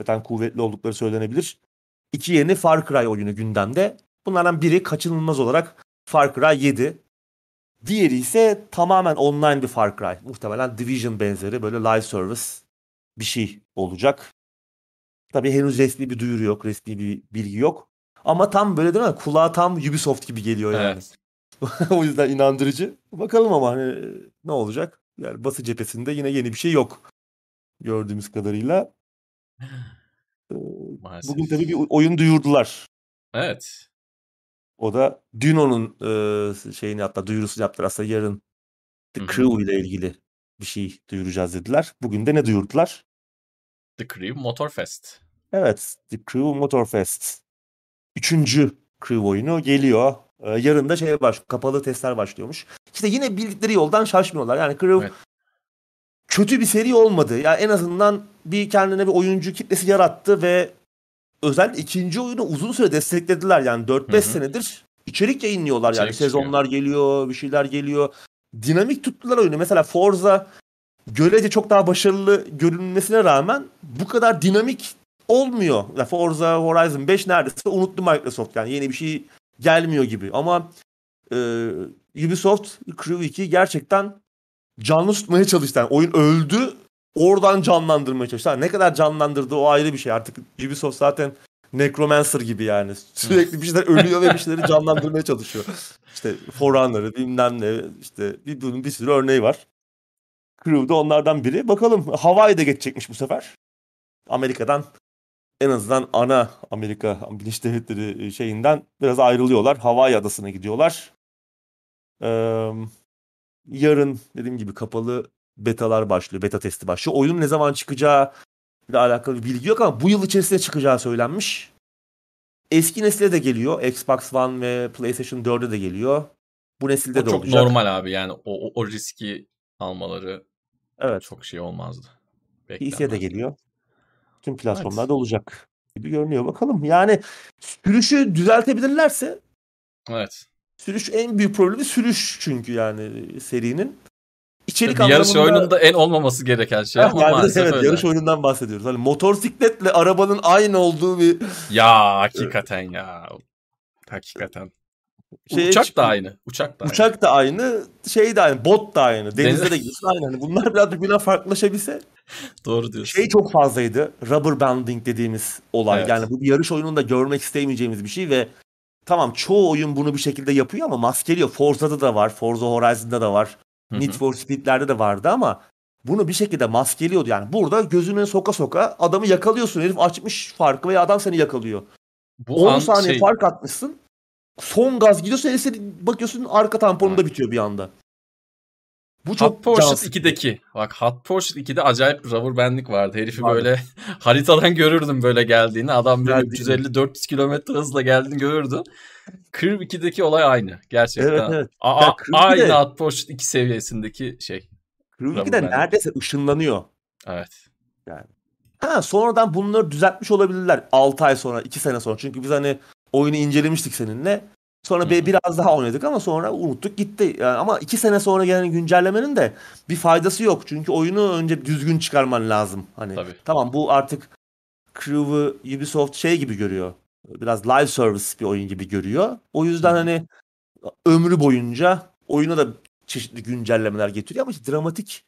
nispeten kuvvetli oldukları söylenebilir. İki yeni Far Cry oyunu gündemde. Bunlardan biri kaçınılmaz olarak Far Cry 7. Diğeri ise tamamen online bir Far Cry. Muhtemelen Division benzeri böyle live service bir şey olacak. Tabii henüz resmi bir duyuru yok, resmi bir bilgi yok. Ama tam böyle değil mi? Kulağa tam Ubisoft gibi geliyor yani. Evet. o yüzden inandırıcı. Bakalım ama hani ne olacak? Yani Batı cephesinde yine yeni bir şey yok. Gördüğümüz kadarıyla. Ee, Maalesef. Bugün tabii bir oyun duyurdular. Evet. O da Duno'nun e, şeyini hatta duyurusunu yaptılar. Aslında yarın The. Crew ile ilgili bir şey duyuracağız dediler. Bugün de ne duyurdular? The Crew Motorfest. Evet, The Crew Motorfest. Üçüncü Crew oyunu geliyor. Ee, yarın da şey baş, kapalı testler başlıyormuş. İşte yine bildikleri yoldan şaşmıyorlar. Yani Crew Evet. kötü bir seri olmadı. Ya en azından bir kendine bir oyuncu kitlesi yarattı ve özel ikinci oyunu uzun süre desteklediler. Yani 4-5 Hı hı. senedir içerik yayınlıyorlar. yani İçerik çıkıyor. sezonlar geliyor, bir şeyler geliyor. dinamik tuttular oyunu. Mesela Forza görece çok daha başarılı görünmesine rağmen bu kadar dinamik olmuyor. Forza Horizon 5 neredeyse unuttu Microsoft yani yeni bir şey gelmiyor gibi. Ama e, Ubisoft Crew 2 gerçekten canlı tutmaya çalıştı. Yani oyun öldü oradan canlandırmaya çalıştı. Ne kadar canlandırdı o ayrı bir şey. Artık Ubisoft zaten Necromancer gibi yani. Sürekli bir şeyler ölüyor ve bir şeyleri canlandırmaya çalışıyor. İşte Forerunner'ı bilmem ne işte bir, bir sürü örneği var. Crew onlardan biri. Bakalım Hawaii'de geçecekmiş bu sefer. Amerika'dan en azından ana Amerika Birleşik Devletleri şeyinden biraz ayrılıyorlar. Hawaii adasına gidiyorlar. Ee, yarın dediğim gibi kapalı betalar başlıyor. Beta testi başlıyor. Oyun ne zaman çıkacağı ile alakalı bir bilgi yok ama bu yıl içerisinde çıkacağı söylenmiş. Eski nesile de geliyor. Xbox One ve PlayStation 4'e de geliyor. Bu nesilde o de çok olacak. normal abi yani o, o, o riski almaları Evet. çok şey olmazdı. PC'ye de geliyor. Tüm platformlarda olacak gibi görünüyor. Bakalım yani sürüşü düzeltebilirlerse Evet. sürüş en büyük problemi sürüş çünkü yani serinin. İçerik bir yarış anlamında... oyununda en olmaması gereken şey ama yani maalesef evet, öyle. yarış oyunundan bahsediyoruz. Hani motosikletle arabanın aynı olduğu bir Ya hakikaten ya. Hakikaten. Şeye Uçak çıktı. da aynı. Uçak da aynı. Uçak da aynı, şey de aynı, bot da aynı. Denizde Deniz- de gidiyorsun aynı. Hani bunlar biraz birbirinden farklılaşabilse Doğru diyorsun. şey çok fazlaydı. Rubber banding dediğimiz olay. Evet. Yani bu bir yarış oyununda görmek istemeyeceğimiz bir şey ve tamam çoğu oyun bunu bir şekilde yapıyor ama maskeliyor. Forza'da da var, Forza Horizon'da da var. Hı hı. Need for Speed'lerde de vardı ama bunu bir şekilde maskeliyordu. Yani burada gözüne soka soka adamı yakalıyorsun. Herif açmış farkı veya adam seni yakalıyor. Bu 10 an saniye şey, fark atmışsın. Son gaz gidiyorsa herif seni bakıyorsun arka tamponunda bitiyor bir anda. Bu Hot çok Pursuit can sıkıcı. 2'deki. Bak Hot Pursuit 2'de acayip rubber bandlik vardı. Herifi Vardı. böyle haritadan görürdüm böyle geldiğini. Adam böyle Geldiğini. 350-400 kilometre hızla geldiğini görürdün. Crew 2'deki olay aynı. Gerçekten. Evet, evet. A- Ya aynı 2'de Hot Pursuit 2 seviyesindeki şey. Rubber 2'de band. neredeyse ışınlanıyor. Evet. Ha sonradan bunları düzeltmiş olabilirler 6 ay sonra, 2 sene sonra. Çünkü biz hani oyunu incelemiştik seninle. Sonra hı. biraz daha oynadık ama sonra unuttuk gitti. Yani ama 2 sene sonra gelen güncellemenin de bir faydası yok. Çünkü oyunu önce düzgün çıkarman lazım. Hani Tabii. tamam bu artık Crew'u Ubisoft şey gibi görüyor. Biraz live service bir oyun gibi görüyor. O yüzden hı. hani ömrü boyunca oyuna da çeşitli güncellemeler getiriyor ama işte dramatik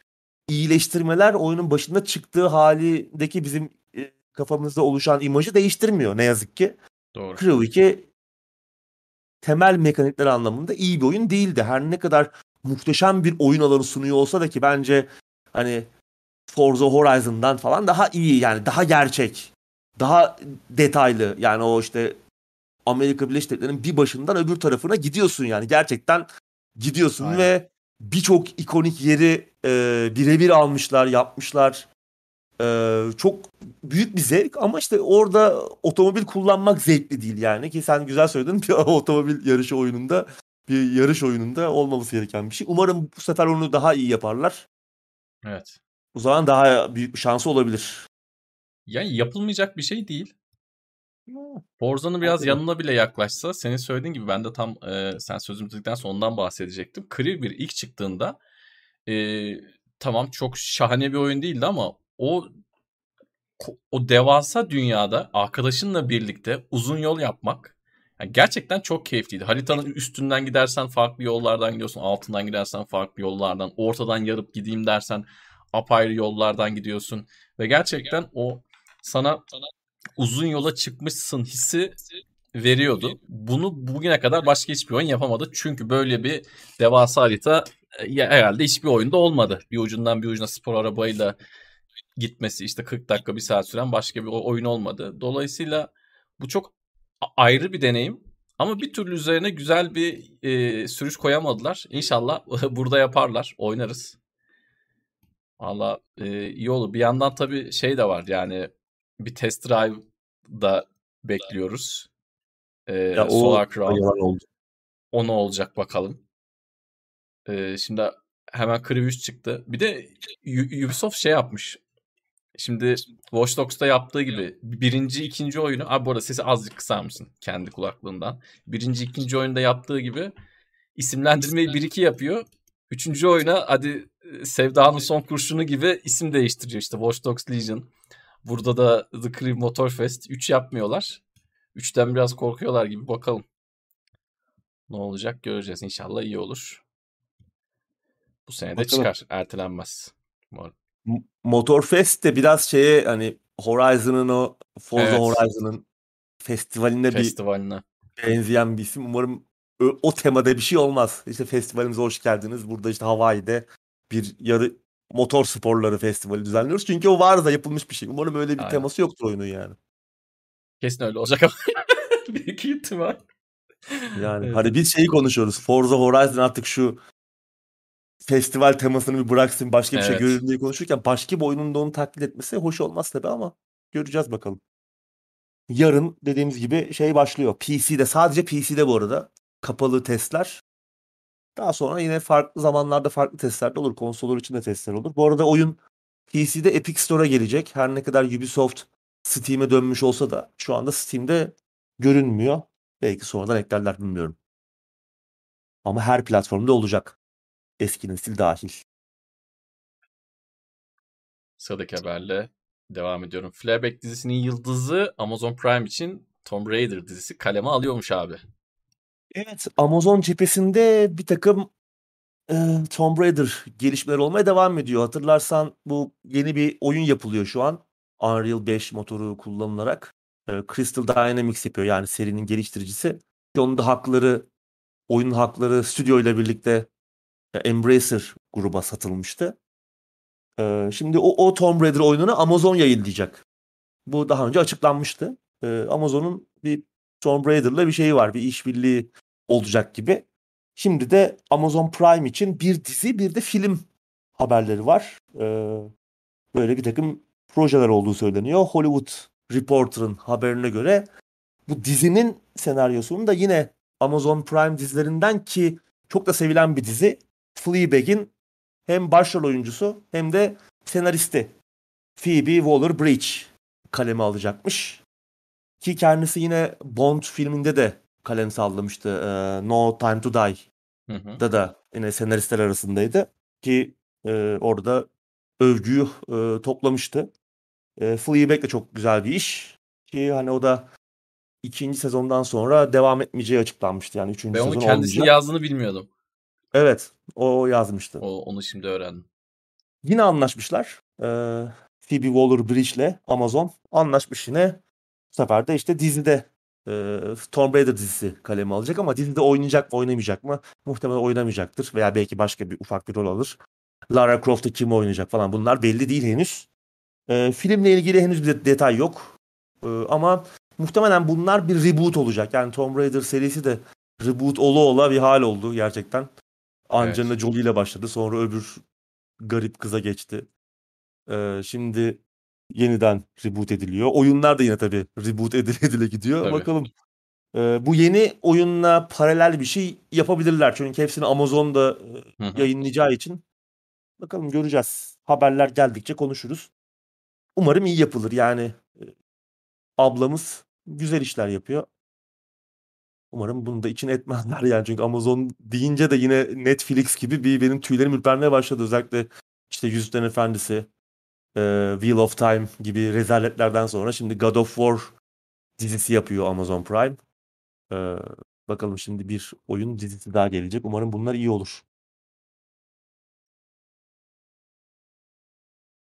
iyileştirmeler oyunun başında çıktığı halindeki bizim e, kafamızda oluşan imajı değiştirmiyor ne yazık ki. Doğru. 2 temel mekanikler anlamında iyi bir oyun değildi. Her ne kadar muhteşem bir oyun alanı sunuyor olsa da ki bence hani Forza Horizon'dan falan daha iyi yani daha gerçek. Daha detaylı yani o işte Amerika Birleşik Devletleri'nin bir başından öbür tarafına gidiyorsun yani gerçekten gidiyorsun Aynen. ve birçok ikonik yeri e, birebir almışlar, yapmışlar. E, çok büyük bir zevk ama işte orada otomobil kullanmak zevkli değil yani ki sen güzel söyledin bir otomobil yarışı oyununda bir yarış oyununda olmaması gereken bir şey. Umarım bu sefer onu daha iyi yaparlar. Evet. O zaman daha büyük bir şansı olabilir. Yani yapılmayacak bir şey değil. Forza'nın biraz Hakikaten. yanına bile yaklaşsa senin söylediğin gibi ben de tam e, sen sözümü bitirdikten sonra ondan bahsedecektim. Crew 1 ilk çıktığında e, tamam çok şahane bir oyun değildi ama o o devasa dünyada arkadaşınla birlikte uzun yol yapmak yani gerçekten çok keyifliydi. Haritanın üstünden gidersen farklı yollardan gidiyorsun. Altından gidersen farklı yollardan. Ortadan yarıp gideyim dersen apayrı yollardan gidiyorsun. Ve gerçekten o sana uzun yola çıkmışsın hissi veriyordu. Bunu bugüne kadar başka hiçbir oyun yapamadı. Çünkü böyle bir devasa harita e, ya herhalde hiçbir oyunda olmadı. Bir ucundan bir ucuna spor arabayla gitmesi işte 40 dakika bir saat süren başka bir oyun olmadı. Dolayısıyla bu çok ayrı bir deneyim. Ama bir türlü üzerine güzel bir e, sürüş koyamadılar. İnşallah burada yaparlar. Oynarız. Valla e, iyi olur. Bir yandan tabii şey de var yani bir test drive da bekliyoruz. E, Ya o Solar Crown. yalan oldu. O ne olacak bakalım. Ee, şimdi hemen 3 çıktı. Bir de Ubisoft şey yapmış. Şimdi Watch Dogs'ta yaptığı gibi birinci, ikinci oyunu... Abi bu arada sesi azıcık kısar mısın kendi kulaklığından? Birinci, ikinci oyunda yaptığı gibi isimlendirmeyi 1-2 yapıyor. Üçüncü oyuna hadi e, Sevda'nın son kurşunu gibi isim değiştiriyor işte Watch Dogs Legion. Burada da The Crew Motorfest. 3 yapmıyorlar. 3'ten biraz korkuyorlar gibi bakalım. Ne olacak göreceğiz. İnşallah iyi olur. Bu sene de çıkar. Ertelenmez. Motorfest de biraz şeye hani Horizon'ın o Forza Evet. Horizon'ın festivaline bir Festivaline. benzeyen bir isim. Umarım o, o temada bir şey olmaz. İşte festivalimize hoş geldiniz. Burada işte Hawaii'de bir yarı motor sporları festivali düzenliyoruz. Çünkü o var da yapılmış bir şey. Umarım öyle bir Aynen. teması yoktur oyunun yani. Kesin öyle olacak ama. Büyük ihtimal. Yani Evet. hani biz şeyi konuşuyoruz. Forza Horizon artık şu festival temasını bir bıraksın başka bir şey Evet. görelim diye konuşurken başka bir oyunun da onu taklit etmesi hoş olmaz tabii ama göreceğiz bakalım. Yarın dediğimiz gibi şey başlıyor. PC'de sadece PC'de bu arada kapalı testler. Daha sonra yine farklı zamanlarda farklı testler de olur. Konsollar için de testler olur. Bu arada oyun PC'de Epic Store'a gelecek. Her ne kadar Ubisoft Steam'e dönmüş olsa da şu anda Steam'de görünmüyor. Belki sonradan eklerler bilmiyorum. Ama her platformda olacak. Eski nesil dahil. Sıradaki haberle devam ediyorum. Fleabag dizisinin yıldızı Amazon Prime için Tomb Raider dizisi kaleme alıyormuş abi. Evet, Amazon cephesinde bir takım e, Tomb Raider gelişmeler olmaya devam ediyor. Hatırlarsan bu yeni bir oyun yapılıyor şu an. Unreal 5 motoru kullanılarak. E, Crystal Dynamics yapıyor yani serinin geliştiricisi. Onun da hakları, oyunun hakları stüdyo ile birlikte Embracer gruba satılmıştı. E, şimdi o, o Tomb Raider oyununu Amazon yayınlayacak. Bu daha önce açıklanmıştı. E, Amazon'un bir Tomb Raider'la bir şeyi var. Bir işbirliği olacak gibi. Şimdi de Amazon Prime için bir dizi bir de film haberleri var. Ee, böyle bir takım projeler olduğu söyleniyor. Hollywood Reporter'ın haberine göre bu dizinin senaryosunu da yine Amazon Prime dizilerinden ki çok da sevilen bir dizi Fleabag'in hem başrol oyuncusu hem de senaristi Phoebe Waller-Bridge kaleme alacakmış. Ki kendisi yine Bond filminde de kalem sallamıştı. Ee, no Time to Die Hı hı. da da yine senaristler arasındaydı ki e, orada övgüyü e, toplamıştı. E, Fleabag de çok güzel bir iş ki hani o da ikinci sezondan sonra devam etmeyeceği açıklanmıştı yani üçüncü Ben onu sezon kendisinin olmayacak. yazdığını bilmiyordum. Evet o yazmıştı. O, onu şimdi öğrendim. Yine anlaşmışlar. E, Phoebe Waller-Bridge'le Amazon anlaşmış yine. Bu sefer de işte dizide e, Tomb Raider dizisi kaleme alacak ama dizide oynayacak mı oynamayacak mı? Muhtemelen oynamayacaktır veya belki başka bir ufak bir rol alır. Lara Croft'ta kim oynayacak falan bunlar belli değil henüz. E, filmle ilgili henüz bir de- detay yok. E, ama muhtemelen bunlar bir reboot olacak. Yani Tomb Raider serisi de reboot ola ola bir hal oldu gerçekten. Angelina Jolie ile başladı. Sonra öbür garip kıza geçti. E, şimdi yeniden reboot ediliyor. Oyunlar da yine tabii reboot edile edile gidiyor. Tabii. Bakalım. E, bu yeni oyunla paralel bir şey yapabilirler. Çünkü hepsini Amazon'da e, Hı hı. yayınlayacağı için. Bakalım göreceğiz. Haberler geldikçe konuşuruz. Umarım iyi yapılır. Yani ablamız güzel işler yapıyor. Umarım bunu da içine etmezler yani. Çünkü Amazon deyince de yine Netflix gibi bir benim tüylerim ürpermeye başladı. Özellikle işte Yüzüklerin Efendisi, e, Wheel of Time gibi rezaletlerden sonra şimdi God of War dizisi yapıyor Amazon Prime. E, bakalım şimdi bir oyun dizisi daha gelecek. Umarım bunlar iyi olur.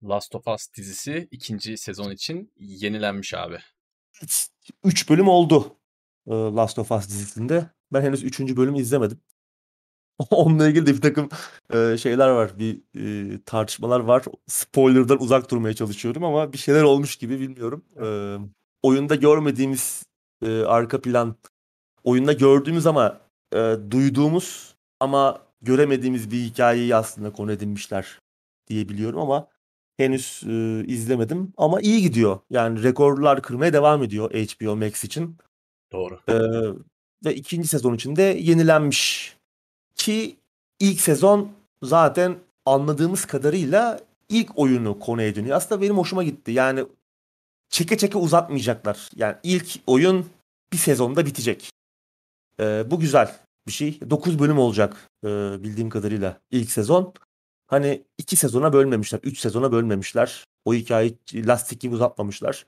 Last of Us dizisi ikinci sezon için yenilenmiş abi. 3 bölüm oldu Last of Us dizisinde. Ben henüz 3. bölümü izlemedim. Onunla ilgili de bir takım e, şeyler var. Bir e, tartışmalar var. Spoiler'dan uzak durmaya çalışıyorum ama bir şeyler olmuş gibi bilmiyorum. E, oyunda görmediğimiz e, arka plan, oyunda gördüğümüz ama e, duyduğumuz ama göremediğimiz bir hikayeyi aslında konu edinmişler diye biliyorum ama henüz e, izlemedim. Ama iyi gidiyor. Yani rekorlar kırmaya devam ediyor HBO Max için. Doğru. Ee, ve ikinci sezon için de yenilenmiş. Ki ilk sezon zaten anladığımız kadarıyla ilk oyunu konu ediniyor. Aslında benim hoşuma gitti. Yani çeke çeke uzatmayacaklar. Yani ilk oyun bir sezonda bitecek. Ee, bu güzel bir şey. 9 bölüm olacak e, bildiğim kadarıyla ilk sezon. Hani iki sezona bölmemişler. Üç sezona bölmemişler. O hikayeyi lastik gibi uzatmamışlar.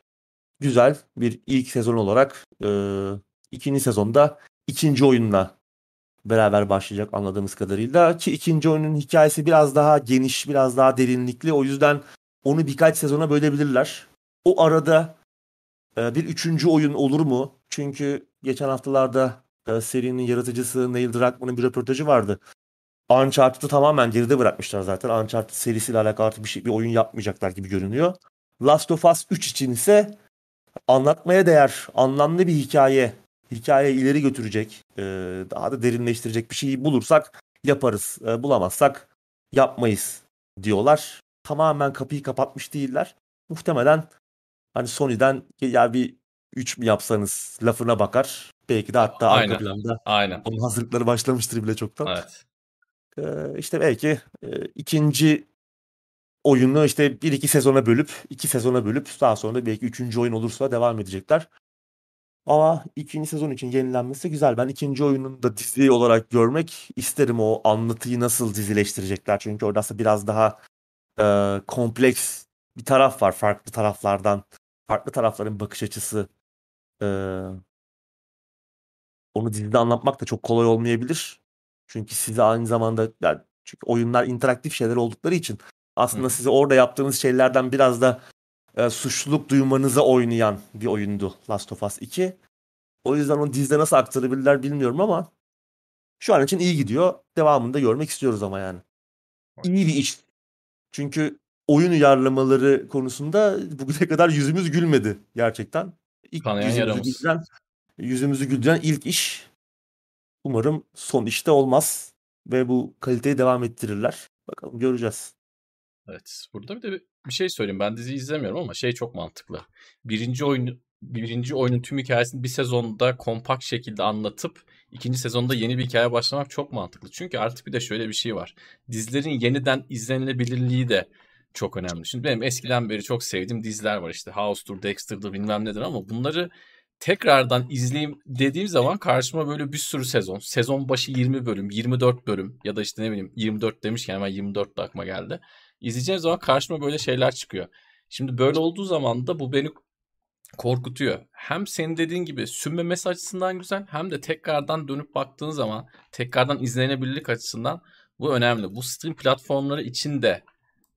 Güzel bir ilk sezon olarak e, ikinci sezonda ikinci oyunla beraber başlayacak anladığımız kadarıyla. Ki ikinci oyunun hikayesi biraz daha geniş, biraz daha derinlikli. O yüzden onu birkaç sezona bölebilirler. O arada e, bir üçüncü oyun olur mu? Çünkü geçen haftalarda e, serinin yaratıcısı Neil Druckmann'ın bir röportajı vardı. Uncharted'ı tamamen geride bırakmışlar zaten. Uncharted serisiyle alakalı bir, şey, bir oyun yapmayacaklar gibi görünüyor. Last of Us 3 için ise anlatmaya değer, anlamlı bir hikaye, hikaye ileri götürecek, e, daha da derinleştirecek bir şeyi bulursak yaparız. E, bulamazsak yapmayız diyorlar. Tamamen kapıyı kapatmış değiller. Muhtemelen hani Sony'den ya bir 3 mü yapsanız lafına bakar. Belki de hatta Aynen. arka planda Aynen. onun hazırlıkları başlamıştır bile çoktan. Evet. Ee, işte belki e, ikinci oyunu işte bir iki sezona bölüp iki sezona bölüp daha sonra belki üçüncü oyun olursa devam edecekler. Ama ikinci sezon için yenilenmesi güzel. Ben ikinci oyunun da dizi olarak görmek isterim o anlatıyı nasıl dizileştirecekler. Çünkü orada aslında biraz daha e, kompleks bir taraf var farklı taraflardan. Farklı tarafların bakış açısı. E, onu dizide anlatmak da çok kolay olmayabilir. Çünkü size aynı zamanda yani çünkü oyunlar interaktif şeyler oldukları için aslında Hı. size orada yaptığınız şeylerden biraz da e, suçluluk duymanıza oynayan bir oyundu Last of Us 2. O yüzden onu dizide nasıl aktarabilirler bilmiyorum ama şu an için iyi gidiyor. Devamını da görmek istiyoruz ama yani. İyi bir iş. Çünkü oyun uyarlamaları konusunda bugüne kadar yüzümüz gülmedi gerçekten. İlk Kanayan yüzümüzü yaramız. güldüren, yüzümüzü güldüren ilk iş. Umarım son işte olmaz ve bu kaliteyi devam ettirirler. Bakalım göreceğiz. Evet. Burada bir de bir- şey söyleyeyim. Ben diziyi izlemiyorum ama şey çok mantıklı. Birinci oyun birinci oyunun tüm hikayesini bir sezonda kompakt şekilde anlatıp ikinci sezonda yeni bir hikaye başlamak çok mantıklı. Çünkü artık bir de şöyle bir şey var. Dizilerin yeniden izlenilebilirliği de çok önemli. Şimdi benim eskiden beri çok sevdiğim diziler var işte House'dur, Dexter'dır bilmem nedir ama bunları tekrardan izleyeyim dediğim zaman karşıma böyle bir sürü sezon. Sezon başı 20 bölüm, 24 bölüm ya da işte ne bileyim 24 demişken hemen 24 de aklıma geldi. İzleyeceğim zaman karşıma böyle şeyler çıkıyor. Şimdi böyle olduğu zaman da bu beni korkutuyor. Hem senin dediğin gibi sünmemesi açısından güzel hem de tekrardan dönüp baktığın zaman tekrardan izlenebilirlik açısından bu önemli. Bu stream platformları için de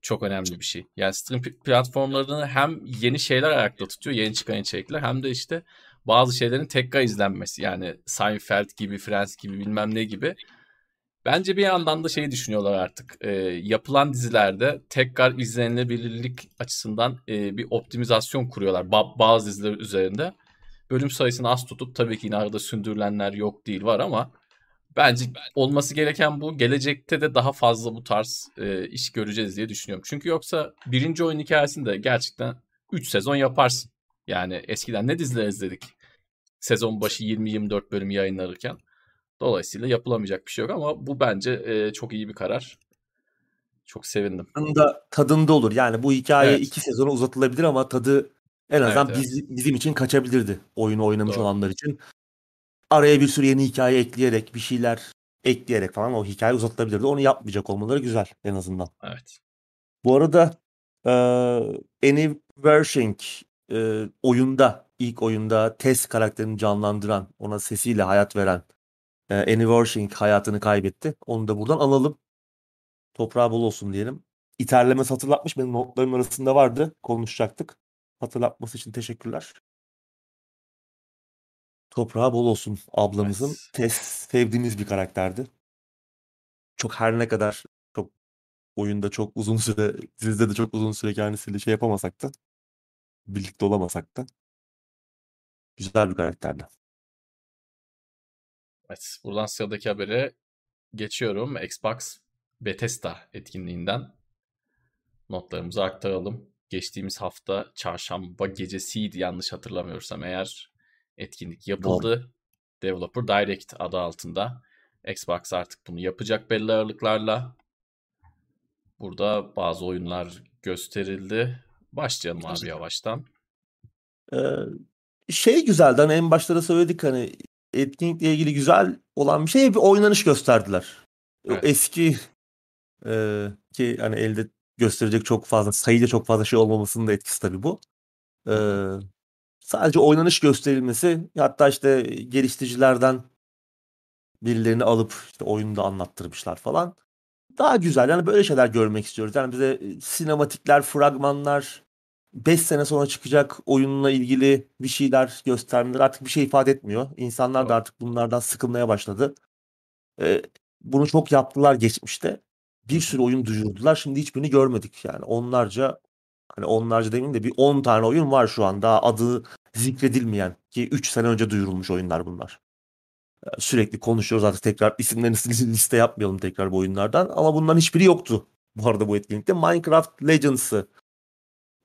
çok önemli bir şey. Yani stream pl- platformlarını hem yeni şeyler ayakta tutuyor, yeni çıkan içerikler hem de işte bazı şeylerin tekrar izlenmesi. Yani Seinfeld gibi, Friends gibi bilmem ne gibi. Bence bir yandan da şeyi düşünüyorlar artık. E, yapılan dizilerde tekrar izlenilebilirlik açısından e, bir optimizasyon kuruyorlar ba- bazı diziler üzerinde. Bölüm sayısını az tutup tabii ki yine arada sündürülenler yok değil var ama bence olması gereken bu. Gelecekte de daha fazla bu tarz e, iş göreceğiz diye düşünüyorum. Çünkü yoksa birinci oyun hikayesinde gerçekten 3 sezon yaparsın. Yani eskiden ne diziler izledik? Sezon başı 20-24 bölüm yayınlanırken. Dolayısıyla yapılamayacak bir şey yok ama bu bence e, çok iyi bir karar. Çok sevindim. Tadında, tadında olur. Yani bu hikaye Evet. iki sezona uzatılabilir ama tadı en azından Evet, evet. biz- bizim için kaçabilirdi. Oyunu oynamış Doğru. olanlar için. Araya bir sürü yeni hikaye ekleyerek, bir şeyler ekleyerek falan o hikaye uzatılabilirdi. Onu yapmayacak olmaları güzel en azından. Evet. Bu arada e, Annie Wershing e, oyunda, ilk oyunda Tess karakterini canlandıran, ona sesiyle hayat veren e, Annie Wershing hayatını kaybetti. Onu da buradan alalım. Toprağı bol olsun diyelim. İterlemesi hatırlatmış. Benim notlarım arasında vardı. Konuşacaktık. Hatırlatması için teşekkürler. Toprağı bol olsun ablamızın. Evet. Tess sevdiğimiz bir karakterdi. Çok her ne kadar çok oyunda çok uzun süre, dizide de çok uzun süre kendisiyle şey yapamasak da birlikte olamasak da güzel bir karakterdi. Evet. Buradan sıradaki habere geçiyorum. Xbox Bethesda etkinliğinden notlarımızı aktaralım. Geçtiğimiz hafta çarşamba gecesiydi yanlış hatırlamıyorsam eğer etkinlik yapıldı. Developer Direct adı altında. Xbox artık bunu yapacak belli aralıklarla. Burada bazı oyunlar gösterildi. Başlayalım abi yavaştan. Ee, şey güzeldi hani en başta da söyledik hani etkinlikle ilgili güzel olan bir şey bir oynanış gösterdiler. Evet. Eski e, ki hani elde gösterecek çok fazla sayıca çok fazla şey olmamasının da etkisi tabii bu. E, sadece oynanış gösterilmesi hatta işte geliştiricilerden birilerini alıp işte oyunu da anlattırmışlar falan. Daha güzel yani böyle şeyler görmek istiyoruz. Yani bize sinematikler, fragmanlar, 5 sene sonra çıkacak oyunla ilgili bir şeyler göstermeler artık bir şey ifade etmiyor. İnsanlar da artık bunlardan sıkılmaya başladı. Ee, bunu çok yaptılar geçmişte. Bir sürü oyun duyurdular. Şimdi hiçbirini görmedik yani. Onlarca hani onlarca demeyeyim de bir 10 tane oyun var şu anda adı zikredilmeyen ki 3 sene önce duyurulmuş oyunlar bunlar. Sürekli konuşuyoruz artık tekrar isimlerini liste yapmayalım tekrar bu oyunlardan ama bunların hiçbiri yoktu bu arada bu etkinlikte. Minecraft Legends'ı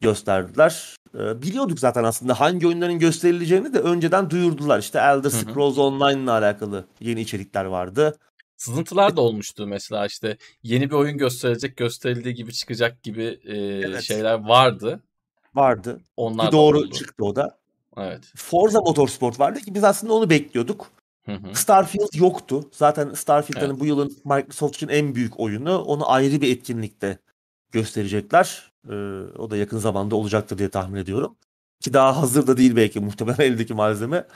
gösterdiler. Ee, biliyorduk zaten aslında hangi oyunların gösterileceğini de önceden duyurdular. İşte Elder Scrolls Online ile alakalı yeni içerikler vardı. Sızıntılar da olmuştu mesela işte yeni bir oyun gösterecek gösterildiği gibi çıkacak gibi e, evet. şeyler vardı. Vardı. Onlar doğru oldu. çıktı o da. Evet. Forza Motorsport vardı ki biz aslında onu bekliyorduk. Hı hı. Starfield yoktu. Zaten Starfield evet. bu yılın Microsoft için en büyük oyunu. Onu ayrı bir etkinlikte gösterecekler. Ee, o da yakın zamanda olacaktır diye tahmin ediyorum. Ki daha hazır da değil belki muhtemelen eldeki malzeme.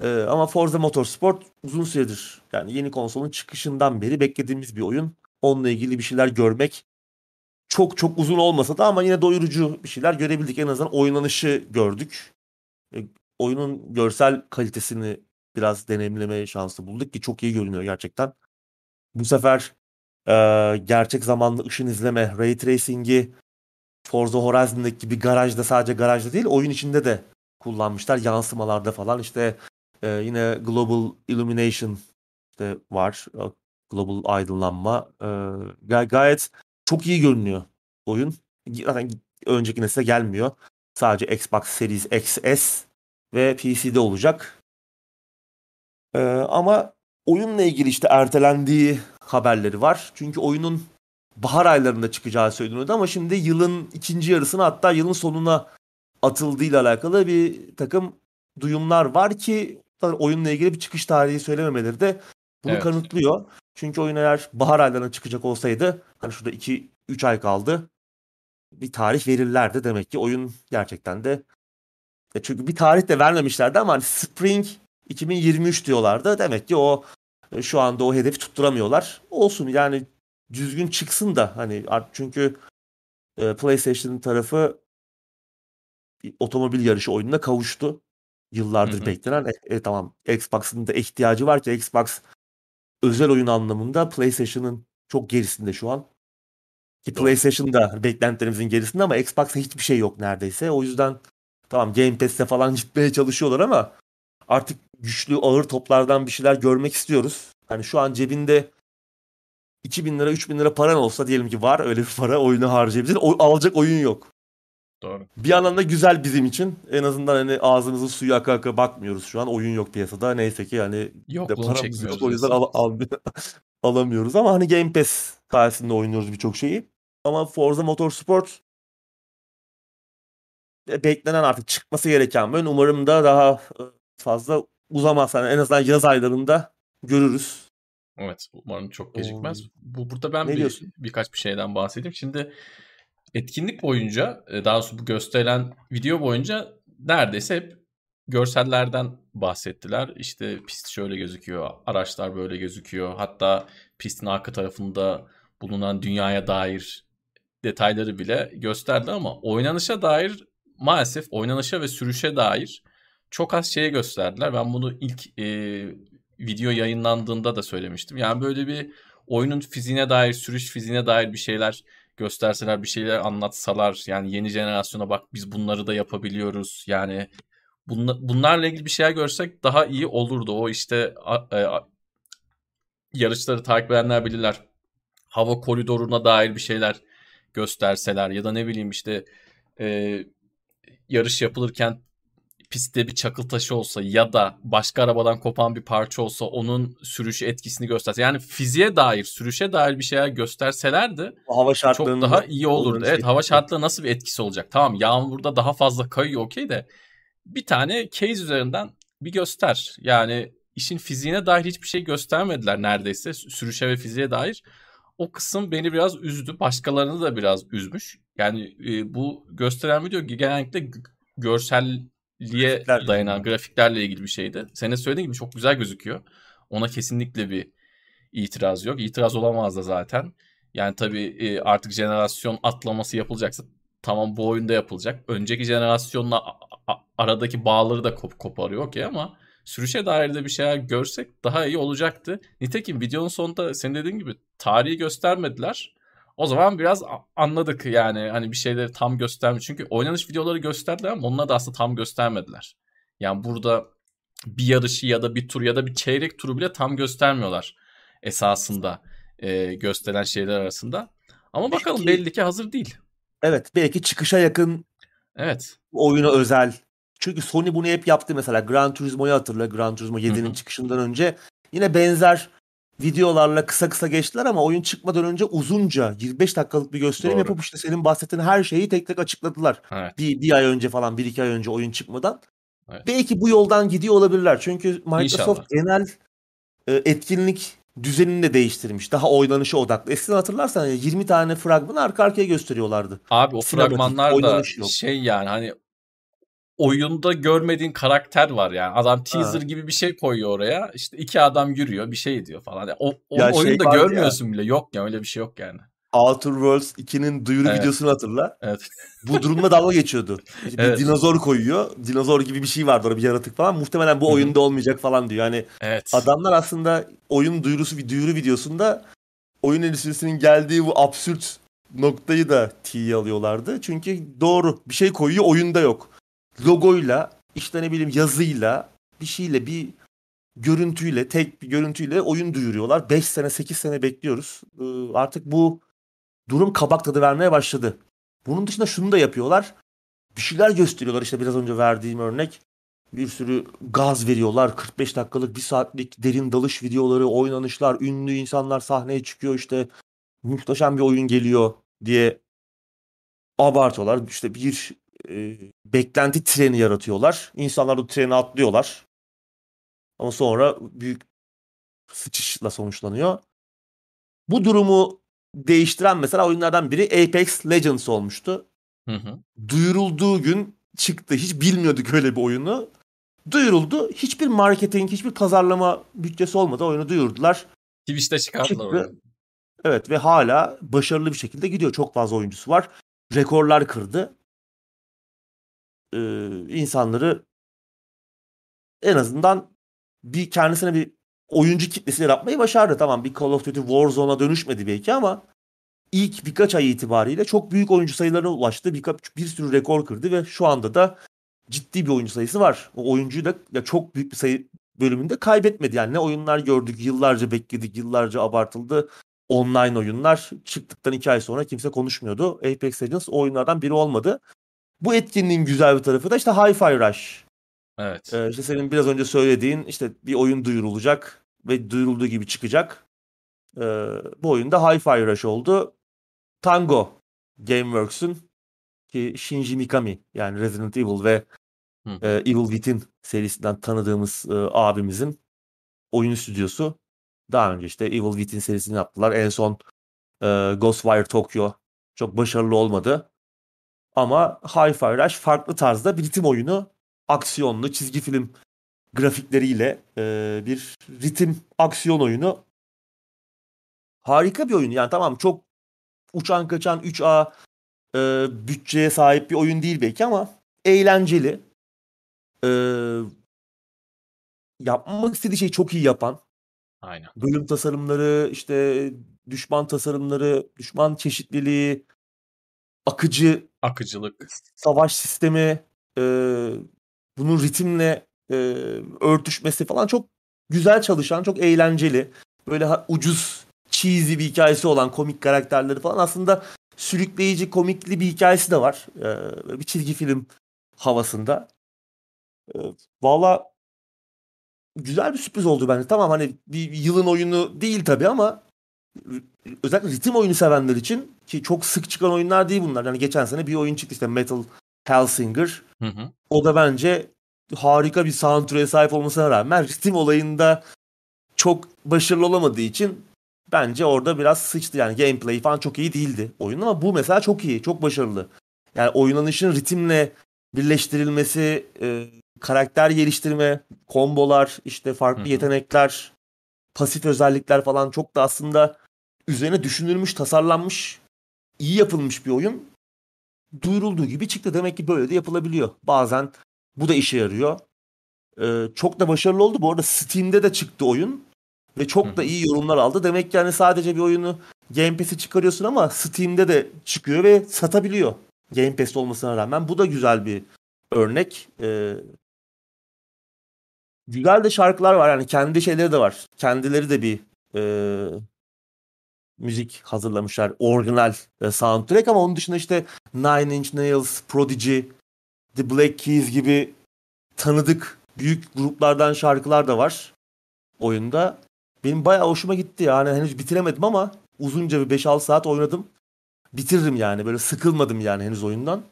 Ee, ama Forza Motorsport uzun süredir yani yeni konsolun çıkışından beri beklediğimiz bir oyun. Onunla ilgili bir şeyler görmek çok çok uzun olmasa da ama yine doyurucu bir şeyler görebildik. En azından oynanışı gördük. E, oyunun görsel kalitesini biraz deneyimleme şansı bulduk ki çok iyi görünüyor gerçekten. Bu sefer e, gerçek zamanlı ışın izleme, ray tracing'i Forza Horizon'daki gibi garajda sadece garajda değil oyun içinde de kullanmışlar. Yansımalarda falan işte e, yine Global Illumination işte var. Global aydınlanma. E, gay- gayet çok iyi görünüyor oyun. Zaten önceki nesile gelmiyor. Sadece Xbox Series XS ve PC'de olacak. Ee, ama oyunla ilgili işte ertelendiği haberleri var. Çünkü oyunun bahar aylarında çıkacağı söyleniyordu ama şimdi yılın ikinci yarısına hatta yılın sonuna atıldığıyla alakalı bir takım duyumlar var ki oyunla ilgili bir çıkış tarihi söylememeleri de bunu evet. kanıtlıyor. Çünkü oyun eğer bahar aylarına çıkacak olsaydı hani şurada 2-3 ay kaldı bir tarih verirlerdi. Demek ki oyun gerçekten de e çünkü bir tarih de vermemişlerdi ama hani Spring 2023 diyorlardı. Demek ki o e, şu anda o hedefi tutturamıyorlar. Olsun yani düzgün çıksın da hani çünkü e, PlayStation tarafı otomobil yarışı oyununa kavuştu. Yıllardır hı hı. beklenen. E, e, tamam Xbox'ın da ihtiyacı var ki Xbox özel oyun anlamında PlayStation'ın çok gerisinde şu an. Ki PlayStation da beklentilerimizin gerisinde ama Xbox'ta hiçbir şey yok neredeyse. O yüzden tamam Game Pass'te falan gitmeye çalışıyorlar ama artık güçlü ağır toplardan bir şeyler görmek istiyoruz. Hani şu an cebinde 2000 lira 3000 lira paran olsa diyelim ki var öyle bir para oyunu harcayabilirsin. O, alacak oyun yok. Doğru. Bir yandan da güzel bizim için. En azından hani ağzımızın suyu aka aka bakmıyoruz şu an. Oyun yok piyasada. Neyse ki yani yok, de paramız yok. O yüzden al, al, alamıyoruz ama hani Game Pass sayesinde oynuyoruz birçok şeyi. Ama Forza Motorsport beklenen artık çıkması gereken ben umarım da daha e, fazla uzamaz. Yani en azından yaz aylarında görürüz. Evet umarım çok gecikmez. Bu burada ben bir, diyorsun? birkaç bir şeyden bahsedeyim. Şimdi etkinlik boyunca e, daha doğrusu bu gösterilen video boyunca neredeyse hep görsellerden bahsettiler. İşte pist şöyle gözüküyor, araçlar böyle gözüküyor. Hatta pistin arka tarafında bulunan dünyaya dair detayları bile gösterdi ama oynanışa dair maalesef oynanışa ve sürüşe dair çok az şeye gösterdiler. Ben bunu ilk e, video yayınlandığında da söylemiştim. Yani böyle bir oyunun fiziğine dair, sürüş fiziğine dair bir şeyler gösterseler, bir şeyler anlatsalar. Yani yeni jenerasyona bak biz bunları da yapabiliyoruz. Yani bunlarla ilgili bir şeyler görsek daha iyi olurdu. O işte e, yarışları takip edenler bilirler. Hava koridoruna dair bir şeyler gösterseler ya da ne bileyim işte e, yarış yapılırken pistte bir çakıl taşı olsa ya da başka arabadan kopan bir parça olsa onun sürüş etkisini gösterse. Yani fiziğe dair, sürüşe dair bir şeyler gösterselerdi hava çok daha iyi olurdu. Evet hava şartları nasıl bir etkisi olacak? Tamam yağmurda daha fazla kayıyor okey de bir tane case üzerinden bir göster. Yani işin fiziğine dair hiçbir şey göstermediler neredeyse. Sürüşe ve fiziğe dair. O kısım beni biraz üzdü. Başkalarını da biraz üzmüş. Yani e, bu gösteren video genellikle görselliğe Grafikler dayanan grafiklerle ilgili bir şeydi. Senin söylediğin gibi çok güzel gözüküyor. Ona kesinlikle bir itiraz yok. İtiraz olamaz da zaten. Yani tabii e, artık jenerasyon atlaması yapılacaksa tamam bu oyunda yapılacak. Önceki jenerasyonla aradaki bağları da kop koparıyor okey ama sürüşe dair de bir şeyler görsek daha iyi olacaktı. Nitekim videonun sonunda senin dediğin gibi tarihi göstermediler. O zaman biraz anladık yani hani bir şeyleri tam göstermiş. Çünkü oynanış videoları gösterdiler ama onları da aslında tam göstermediler. Yani burada bir yarışı ya da bir tur ya da bir çeyrek turu bile tam göstermiyorlar esasında e, gösteren şeyler arasında. Ama bakalım belki, belli ki hazır değil. Evet belki çıkışa yakın evet. oyuna özel. Çünkü Sony bunu hep yaptı mesela Gran Turismo'yu hatırla Gran Turismo 7'nin çıkışından önce. Yine benzer videolarla kısa kısa geçtiler ama oyun çıkmadan önce uzunca 25 dakikalık bir gösterim Doğru. yapıp işte senin bahsettiğin her şeyi tek tek açıkladılar. Evet. Bir, bir ay önce falan bir iki ay önce oyun çıkmadan. Evet. Belki bu yoldan gidiyor olabilirler. Çünkü Microsoft İnşallah. genel e, etkinlik düzenini de değiştirmiş. Daha oynanışa odaklı. Eskiden hatırlarsan 20 tane fragman arka arkaya gösteriyorlardı. Abi o Sinematik, fragmanlar da şey yani hani oyunda görmediğin karakter var yani. Adam teaser ha. gibi bir şey koyuyor oraya. İşte iki adam yürüyor bir şey diyor falan. Yani o, o ya şey oyunda şey görmüyorsun ya. bile. Yok ya öyle bir şey yok yani. Outer Worlds 2'nin duyuru evet. videosunu hatırla. Evet. Bu durumda dalga geçiyordu. Bir evet. dinozor koyuyor. Dinozor gibi bir şey vardı orada bir yaratık falan. Muhtemelen bu oyunda olmayacak falan diyor. Yani evet. adamlar aslında oyun duyurusu bir duyuru videosunda oyun endüstrisinin geldiği bu absürt noktayı da tiye alıyorlardı. Çünkü doğru bir şey koyuyor oyunda yok logoyla işte ne bileyim yazıyla bir şeyle bir görüntüyle tek bir görüntüyle oyun duyuruyorlar. 5 sene 8 sene bekliyoruz. Ee, artık bu durum kabak tadı vermeye başladı. Bunun dışında şunu da yapıyorlar. Bir şeyler gösteriyorlar işte biraz önce verdiğim örnek. Bir sürü gaz veriyorlar. 45 dakikalık, bir saatlik derin dalış videoları, oynanışlar, ünlü insanlar sahneye çıkıyor işte. Muhteşem bir oyun geliyor diye abartıyorlar. İşte bir e, beklenti treni yaratıyorlar. İnsanlar o treni atlıyorlar. Ama sonra büyük sıçışla sonuçlanıyor. Bu durumu değiştiren mesela oyunlardan biri Apex Legends olmuştu. Hı hı. Duyurulduğu gün çıktı. Hiç bilmiyorduk öyle bir oyunu. Duyuruldu. Hiçbir marketing, hiçbir pazarlama bütçesi olmadı. Oyunu duyurdular. Twitch'te çıkarttılar oyunu. Evet ve hala başarılı bir şekilde gidiyor. Çok fazla oyuncusu var. Rekorlar kırdı e, insanları en azından bir kendisine bir oyuncu kitlesi yaratmayı başardı. Tamam bir Call of Duty Warzone'a dönüşmedi belki ama ilk birkaç ay itibariyle çok büyük oyuncu sayılarına ulaştı. Bir, bir sürü rekor kırdı ve şu anda da ciddi bir oyuncu sayısı var. O oyuncuyu da ya çok büyük bir sayı bölümünde kaybetmedi. Yani ne oyunlar gördük, yıllarca bekledik, yıllarca abartıldı. Online oyunlar çıktıktan iki ay sonra kimse konuşmuyordu. Apex Legends o oyunlardan biri olmadı. Bu etkinliğin güzel bir tarafı da işte Hi-Fi Rush. Evet. Ee, işte senin biraz önce söylediğin işte bir oyun duyurulacak ve duyurulduğu gibi çıkacak. Ee, bu oyunda Hi-Fi Rush oldu. Tango Gameworks'ün ki Shinji Mikami yani Resident Evil ve e, Evil Within serisinden tanıdığımız e, abimizin oyun stüdyosu. Daha önce işte Evil Within serisini yaptılar. En son e, Ghostwire Tokyo çok başarılı olmadı. Ama Hi-Fi Rush farklı tarzda bir ritim oyunu. Aksiyonlu çizgi film grafikleriyle e, bir ritim aksiyon oyunu. Harika bir oyun. Yani tamam çok uçan kaçan 3A e, bütçeye sahip bir oyun değil belki ama eğlenceli. E, yapmak istediği şeyi çok iyi yapan. Aynen. Bölüm tasarımları, işte düşman tasarımları, düşman çeşitliliği, akıcı akıcılık, savaş sistemi, e, bunun ritimle e, örtüşmesi falan çok güzel çalışan, çok eğlenceli. Böyle ucuz, cheesy bir hikayesi olan komik karakterleri falan aslında sürükleyici, komikli bir hikayesi de var. E, bir çizgi film havasında. E, Valla güzel bir sürpriz oldu bence. Tamam hani bir yılın oyunu değil tabii ama özellikle ritim oyunu sevenler için ki çok sık çıkan oyunlar değil bunlar. Yani geçen sene bir oyun çıktı işte Metal Hellsinger. Hı hı. O da bence harika bir soundtrack'e sahip olmasına rağmen ritim olayında çok başarılı olamadığı için bence orada biraz sıçtı. Yani gameplay falan çok iyi değildi oyun ama bu mesela çok iyi, çok başarılı. Yani oynanışın ritimle birleştirilmesi, e, karakter geliştirme, kombolar, işte farklı Hı hı. yetenekler, pasif özellikler falan çok da aslında üzerine düşünülmüş, tasarlanmış, iyi yapılmış bir oyun. Duyurulduğu gibi çıktı. Demek ki böyle de yapılabiliyor. Bazen bu da işe yarıyor. Ee, çok da başarılı oldu. Bu arada Steam'de de çıktı oyun. Ve çok da iyi yorumlar aldı. Demek ki yani sadece bir oyunu Game Pass'e çıkarıyorsun ama Steam'de de çıkıyor ve satabiliyor. Game Pass'te olmasına rağmen. Bu da güzel bir örnek. Ee, güzel de şarkılar var. Yani kendi şeyleri de var. Kendileri de bir e, müzik hazırlamışlar. Orijinal e, soundtrack ama onun dışında işte Nine Inch Nails, Prodigy, The Black Keys gibi tanıdık büyük gruplardan şarkılar da var oyunda. Benim bayağı hoşuma gitti yani henüz bitiremedim ama uzunca bir 5-6 saat oynadım. Bitiririm yani böyle sıkılmadım yani henüz oyundan.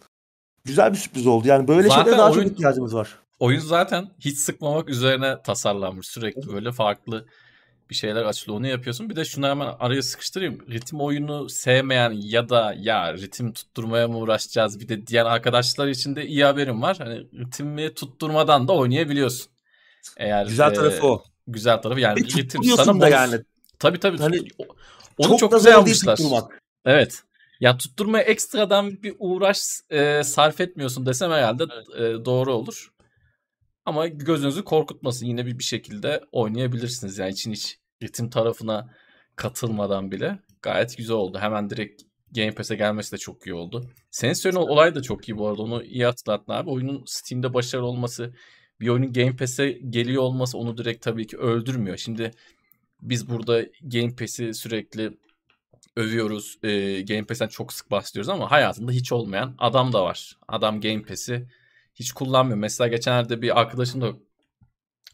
Güzel bir sürpriz oldu yani böyle Zaten şeylere daha çok oyun- ihtiyacımız var. Oyun zaten hiç sıkmamak üzerine tasarlanmış. Sürekli böyle farklı bir şeyler açılıyor. Onu yapıyorsun. Bir de şunu hemen araya sıkıştırayım. Ritim oyunu sevmeyen ya da ya ritim tutturmaya mı uğraşacağız bir de diğer arkadaşlar için de iyi haberim var. Hani ritmi tutturmadan da oynayabiliyorsun. Eğer Güzel e, tarafı o. güzel tarafı yani Ve ritim sana da yani. Tabii tabii. Hani onu çok, çok, da güzel yapmışlar. Evet. Ya tutturmaya ekstradan bir uğraş e, sarf etmiyorsun desem herhalde e, doğru olur. Ama gözünüzü korkutmasın. Yine bir, bir şekilde oynayabilirsiniz. Yani için hiç ritim tarafına katılmadan bile gayet güzel oldu. Hemen direkt Game Pass'e gelmesi de çok iyi oldu. Senin söylediğin olay da çok iyi bu arada. Onu iyi hatırlattın abi. Oyunun Steam'de başarılı olması, bir oyunun Game Pass'e geliyor olması onu direkt tabii ki öldürmüyor. Şimdi biz burada Game Pass'i sürekli övüyoruz. E, Game Pass'ten çok sık bahsediyoruz ama hayatında hiç olmayan adam da var. Adam Game Pass'i hiç kullanmıyor. Mesela geçenlerde bir arkadaşımla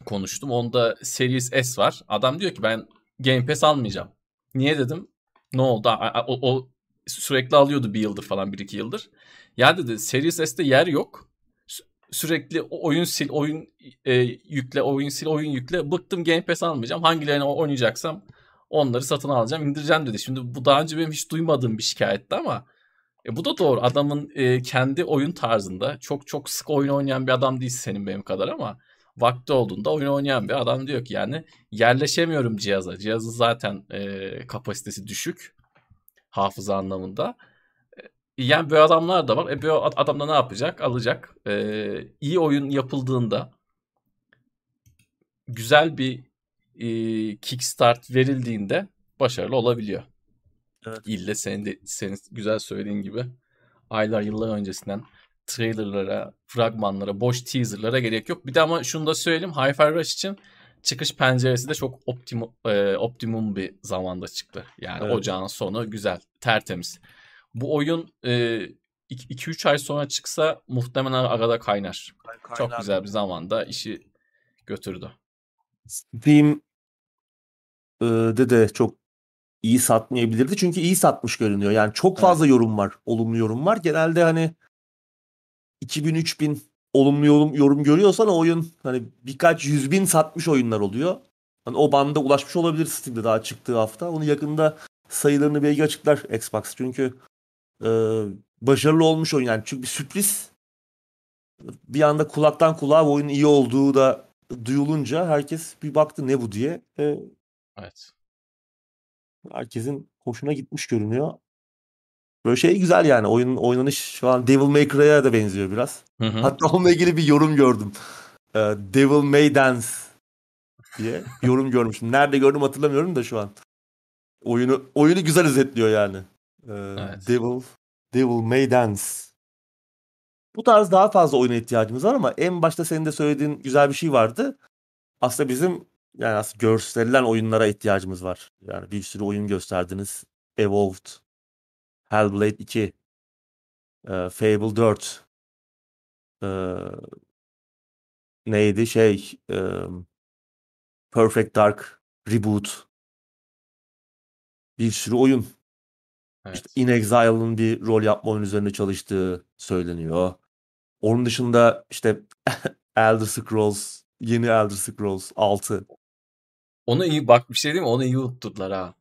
konuştum. Onda Series S var. Adam diyor ki ben Game Pass almayacağım. Niye dedim? Ne oldu? O, o sürekli alıyordu bir yıldır falan bir iki yıldır. Ya dedi Series S'te yer yok. Sü- Sürekli oyun sil, oyun e, yükle, oyun sil, oyun yükle. Bıktım Game Pass almayacağım. Hangilerini oynayacaksam onları satın alacağım, indireceğim dedi. Şimdi bu daha önce benim hiç duymadığım bir şikayetti ama e, bu da doğru. Adamın e, kendi oyun tarzında çok çok sık oyun oynayan bir adam değil senin benim kadar ama vakti olduğunda oyun oynayan bir adam diyor ki yani yerleşemiyorum cihaza. Cihazın zaten e, kapasitesi düşük hafıza anlamında. E, Yani böyle adamlar da var. E böyle ad- adam da ne yapacak? Alacak. E, iyi oyun yapıldığında güzel bir e, kickstart verildiğinde başarılı olabiliyor. Evet. İlle senin de senin güzel söylediğin gibi aylar yıllar öncesinden trailerlara, fragmanlara, boş teaserlara gerek yok. Bir de ama şunu da söyleyeyim. Hi-Fi Rush için çıkış penceresi de çok optimum, e, optimum bir zamanda çıktı. Yani Evet. ocağın sonu güzel, tertemiz. Bu oyun 2-3 ay sonra çıksa muhtemelen arada kaynar. Çok güzel bir zamanda işi götürdü. Steam e, de de çok iyi satmayabilirdi. Çünkü iyi satmış görünüyor. Yani çok Evet. fazla yorum var. Olumlu yorum var. Genelde hani 2000-3000 olumlu yorum, yorum görüyorsan o oyun hani birkaç yüz bin satmış oyunlar oluyor. Hani o banda ulaşmış olabilir Steam'de daha çıktığı hafta. Onu yakında sayılarını belki açıklar Xbox. Çünkü e, başarılı olmuş oyun yani. Çünkü bir sürpriz bir anda kulaktan kulağa oyunun iyi olduğu da duyulunca herkes bir baktı ne bu diye. E, Evet. Herkesin hoşuna gitmiş görünüyor. Böyle şey güzel yani. Oyun oynanış falan Devil May Cry'a da benziyor biraz. Hı hı. Hatta onunla ilgili bir yorum gördüm. Ee, Devil May Dance diye yorum görmüştüm. Nerede gördüm hatırlamıyorum da şu an. Oyunu oyunu güzel özetliyor yani. Ee, Evet. Devil Devil May Dance. Bu tarz daha fazla oyuna ihtiyacımız var ama en başta senin de söylediğin güzel bir şey vardı. Aslında bizim yani aslında gösterilen oyunlara ihtiyacımız var. Yani bir sürü oyun gösterdiniz. Evolved, Hellblade 2, e, Fable 4, e, neydi şey, e, Perfect Dark Reboot, bir sürü oyun. Evet. İşte In Exile'ın bir rol yapma oyunu üzerinde çalıştığı söyleniyor. Onun dışında işte Elder Scrolls, yeni Elder Scrolls 6. Onu iyi bak bir şey değil mi? Onu iyi unutturdular ha.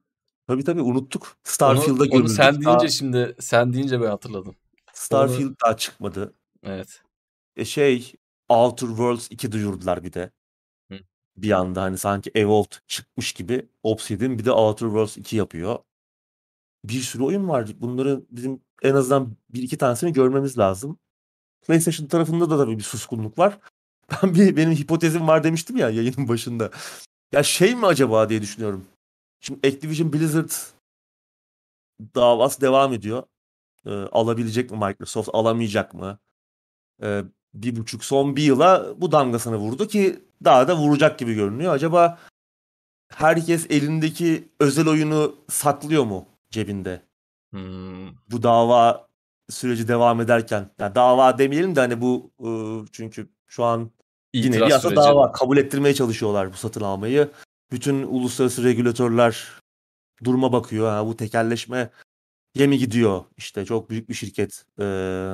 Tabii tabii unuttuk. Onu, Starfield'a onu gömüldük. sen deyince Daha şimdi sen deyince ben hatırladım. Onu Starfield daha çıkmadı. evet. E şey Outer Worlds 2 duyurdular bir de. Hı. Bir anda hani sanki Evolved çıkmış gibi Obsidian bir de Outer Worlds 2 yapıyor. Bir sürü oyun var. Bunları bizim en azından bir iki tanesini görmemiz lazım. PlayStation tarafında da tabii bir suskunluk var. Ben bir benim hipotezim var demiştim ya yayının başında. Ya şey mi acaba diye düşünüyorum. Şimdi Activision Blizzard davası devam ediyor. Ee, alabilecek mi Microsoft, alamayacak mı? Ee, bir buçuk son bir yıla bu damgasını vurdu ki daha da vuracak gibi görünüyor. Acaba herkes elindeki özel oyunu saklıyor mu cebinde? Hmm, Bu dava süreci devam ederken. Yani dava demeyelim de hani bu e, çünkü şu an yine bir yasa süreci. dava kabul ettirmeye çalışıyorlar bu satın almayı. Bütün uluslararası regülatörler duruma bakıyor. Ha, bu tekelleşme ye mi gidiyor? İşte çok büyük bir şirket e,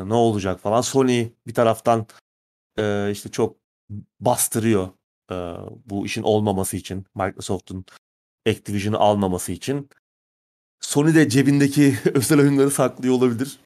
ne olacak falan. Sony bir taraftan e, işte çok bastırıyor e, bu işin olmaması için. Microsoft'un Activision'ı almaması için. Sony de cebindeki özel oyunları saklıyor olabilir.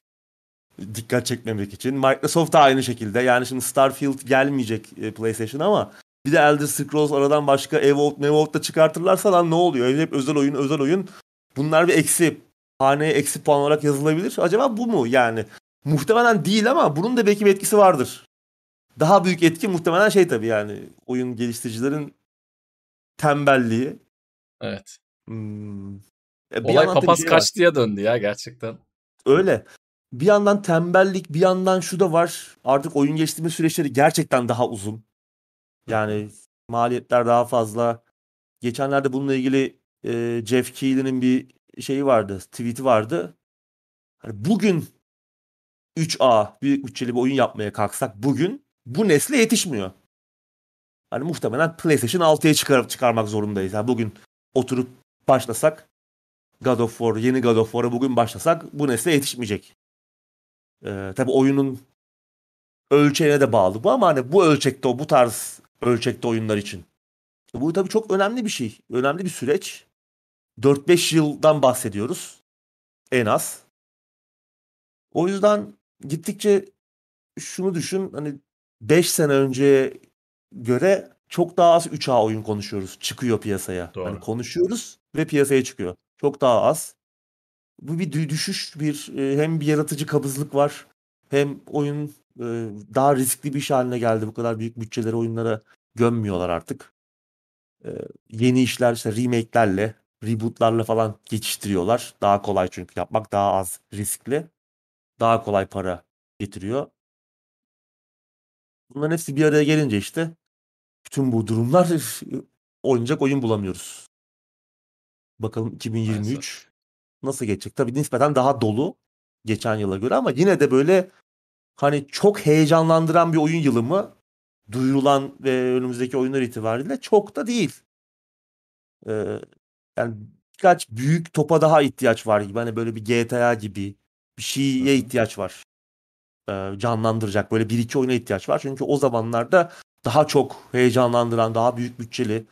Dikkat çekmemek için. Microsoft da aynı şekilde. Yani şimdi Starfield gelmeyecek e, PlayStation'a ama bir de Elder Scrolls aradan başka Evolved, Mevolved da çıkartırlarsa lan ne oluyor? Hep özel oyun, özel oyun. Bunlar bir eksi. Haneye eksi puan olarak yazılabilir. Acaba bu mu yani? Muhtemelen değil ama bunun da belki bir etkisi vardır. Daha büyük etki muhtemelen şey tabii yani oyun geliştiricilerin tembelliği. Evet. Hmm. E, bir Olay papaz şey var. kaçtıya döndü ya gerçekten. Öyle. Bir yandan tembellik, bir yandan şu da var. Artık oyun geliştirme süreçleri gerçekten daha uzun. Yani maliyetler daha fazla. Geçenlerde bununla ilgili e, Jeff Keighley'nin bir şeyi vardı, tweet'i vardı. Hani bugün 3A büyük bütçeli bir oyun yapmaya kalksak bugün bu nesle yetişmiyor. Hani muhtemelen PlayStation 6'ya çıkarıp çıkarmak zorundayız. Yani bugün oturup başlasak God of War, yeni God of War'a bugün başlasak bu nesle yetişmeyecek. Ee, tabii oyunun ölçeğine de bağlı bu ama hani bu ölçekte o bu tarz ölçekte oyunlar için. Bu tabii çok önemli bir şey. Önemli bir süreç. 4-5 yıldan bahsediyoruz. En az. O yüzden gittikçe şunu düşün hani 5 sene önceye göre çok daha az 3A oyun konuşuyoruz. Çıkıyor piyasaya. Doğru. Hani konuşuyoruz ve piyasaya çıkıyor. Çok daha az. Bu bir dü- düşüş, bir e, hem bir yaratıcı kabızlık var. Hem oyun e, daha riskli bir iş haline geldi. Bu kadar büyük bütçeleri oyunlara gömmüyorlar artık. E, yeni işler işte remake'lerle, reboot'larla falan geçiştiriyorlar. Daha kolay çünkü yapmak daha az riskli. Daha kolay para getiriyor. Bunların hepsi bir araya gelince işte bütün bu durumlar oynayacak oyun bulamıyoruz. Bakalım 2023 Maalesef. Nasıl geçecek? Tabii nispeten daha dolu geçen yıla göre ama yine de böyle hani çok heyecanlandıran bir oyun yılı mı? Duyurulan ve önümüzdeki oyunlar itibariyle çok da değil. Ee, yani birkaç büyük topa daha ihtiyaç var gibi. Hani böyle bir GTA gibi bir şeye ihtiyaç var. Ee, canlandıracak böyle bir iki oyuna ihtiyaç var. Çünkü o zamanlarda daha çok heyecanlandıran, daha büyük bütçeli,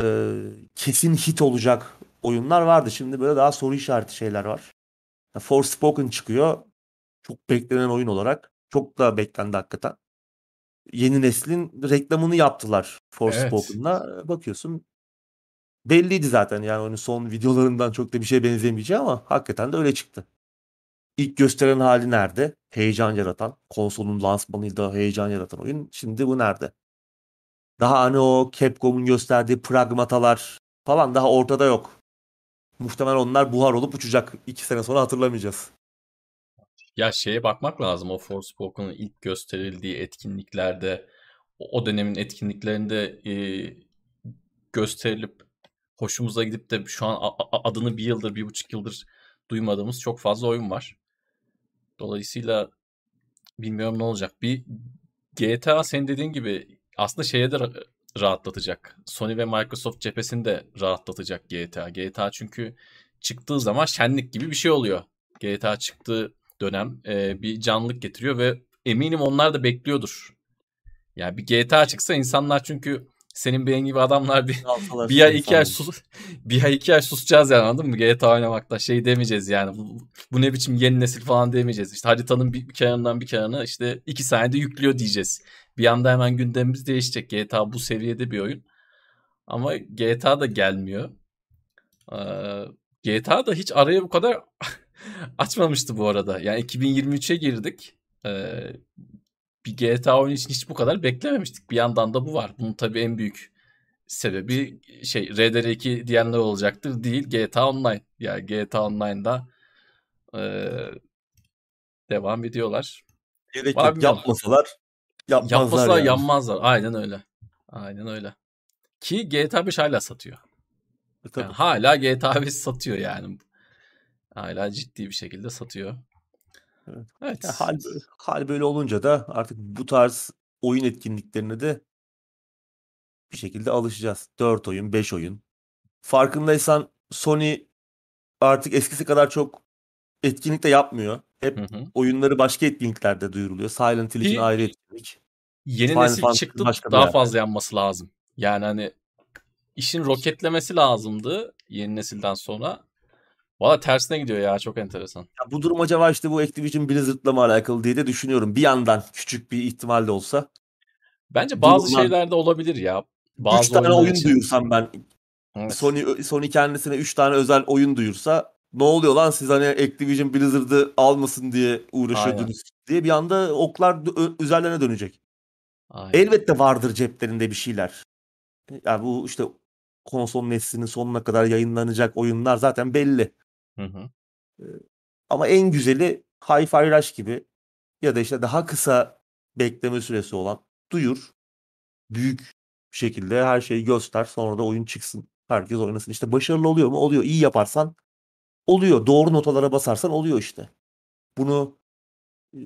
e, kesin hit olacak oyunlar vardı. Şimdi böyle daha soru işareti şeyler var. Ya Forspoken çıkıyor. Çok beklenen oyun olarak. Çok da beklendi hakikaten. Yeni neslin reklamını yaptılar Evet. Forspoken'la. Bakıyorsun belliydi zaten yani onun son videolarından çok da bir şeye benzemeyeceği ama hakikaten de öyle çıktı. İlk gösteren hali nerede? Heyecan yaratan, konsolun lansmanıyla heyecan yaratan oyun. Şimdi bu nerede? Daha hani o Capcom'un gösterdiği pragmatalar falan daha ortada yok. Muhtemelen onlar buhar olup uçacak. İki sene sonra hatırlamayacağız. Ya şeye bakmak lazım o Forspoken'ın ilk gösterildiği etkinliklerde o dönemin etkinliklerinde e, gösterilip hoşumuza gidip de şu an adını bir yıldır, bir buçuk yıldır duymadığımız çok fazla oyun var. Dolayısıyla bilmiyorum ne olacak. Bir GTA senin dediğin gibi aslında şeye de rahatlatacak. Sony ve Microsoft cephesini de rahatlatacak GTA. GTA çünkü çıktığı zaman şenlik gibi bir şey oluyor. GTA çıktığı dönem e, bir canlılık getiriyor ve eminim onlar da bekliyordur. Yani bir GTA çıksa insanlar çünkü senin benim gibi adamlar bir Alsalar bir ay iki ay sus bir ay iki ay susacağız yani anladın mı? GTA oynamakta şey demeyeceğiz yani. Bu, bu ne biçim yeni nesil falan demeyeceğiz. İşte haritanın bir, bir kenarından bir kenarına işte iki saniyede yüklüyor diyeceğiz. Bir anda hemen gündemimiz değişecek. GTA bu seviyede bir oyun. Ama GTA da gelmiyor. Ee, GTA da hiç araya bu kadar açmamıştı bu arada. Yani 2023'e girdik. Ee, bir GTA oyunu için hiç bu kadar beklememiştik. Bir yandan da bu var. Bunun tabii en büyük sebebi şey RDR2 diyenler olacaktır. Değil GTA Online. Yani GTA Online'da e, devam ediyorlar. Gerek yok. Yapmasalar yapmazlar Yapmasalar yani. yanmazlar. Aynen öyle. Aynen öyle. Ki GTA 5 hala satıyor. E, tabii. Yani hala GTA 5 satıyor yani. Hala ciddi bir şekilde satıyor. Evet. Evet. Hal, hal böyle olunca da artık bu tarz oyun etkinliklerine de bir şekilde alışacağız. 4 oyun, 5 oyun. Farkındaysan Sony artık eskisi kadar çok etkinlik de yapmıyor. Hep Hı hı. oyunları başka etkinliklerde duyuruluyor. Silent Hill için ayrı etkinlik. yeni Final nesil Fantasy çıktı daha yerde. fazla yanması lazım. Yani hani işin roketlemesi lazımdı yeni nesilden sonra. Valla tersine gidiyor ya çok enteresan. Ya bu durum acaba işte bu Activision Blizzard'la mı alakalı diye de düşünüyorum. Bir yandan küçük bir ihtimal de olsa. Bence bazı şeylerde olabilir ya. 3 Bazı tane oyunlar oyun için. duyursam ben Evet. Sony Sony kendisine 3 tane özel oyun duyursa ne oluyor lan siz hani Activision Blizzard'ı almasın diye uğraşıyordunuz diye bir anda oklar üzerlerine dönecek. Aynen. Elbette vardır ceplerinde bir şeyler. Yani bu işte konsol neslinin sonuna kadar yayınlanacak oyunlar zaten belli. Hı hı. Ama en güzeli Hi-Fi Rush gibi ya da işte daha kısa bekleme süresi olan duyur. Büyük şekilde her şeyi göster. Sonra da oyun çıksın. Herkes oynasın. İşte başarılı oluyor mu? Oluyor. İyi yaparsan oluyor. Doğru notalara basarsan oluyor işte. Bunu e,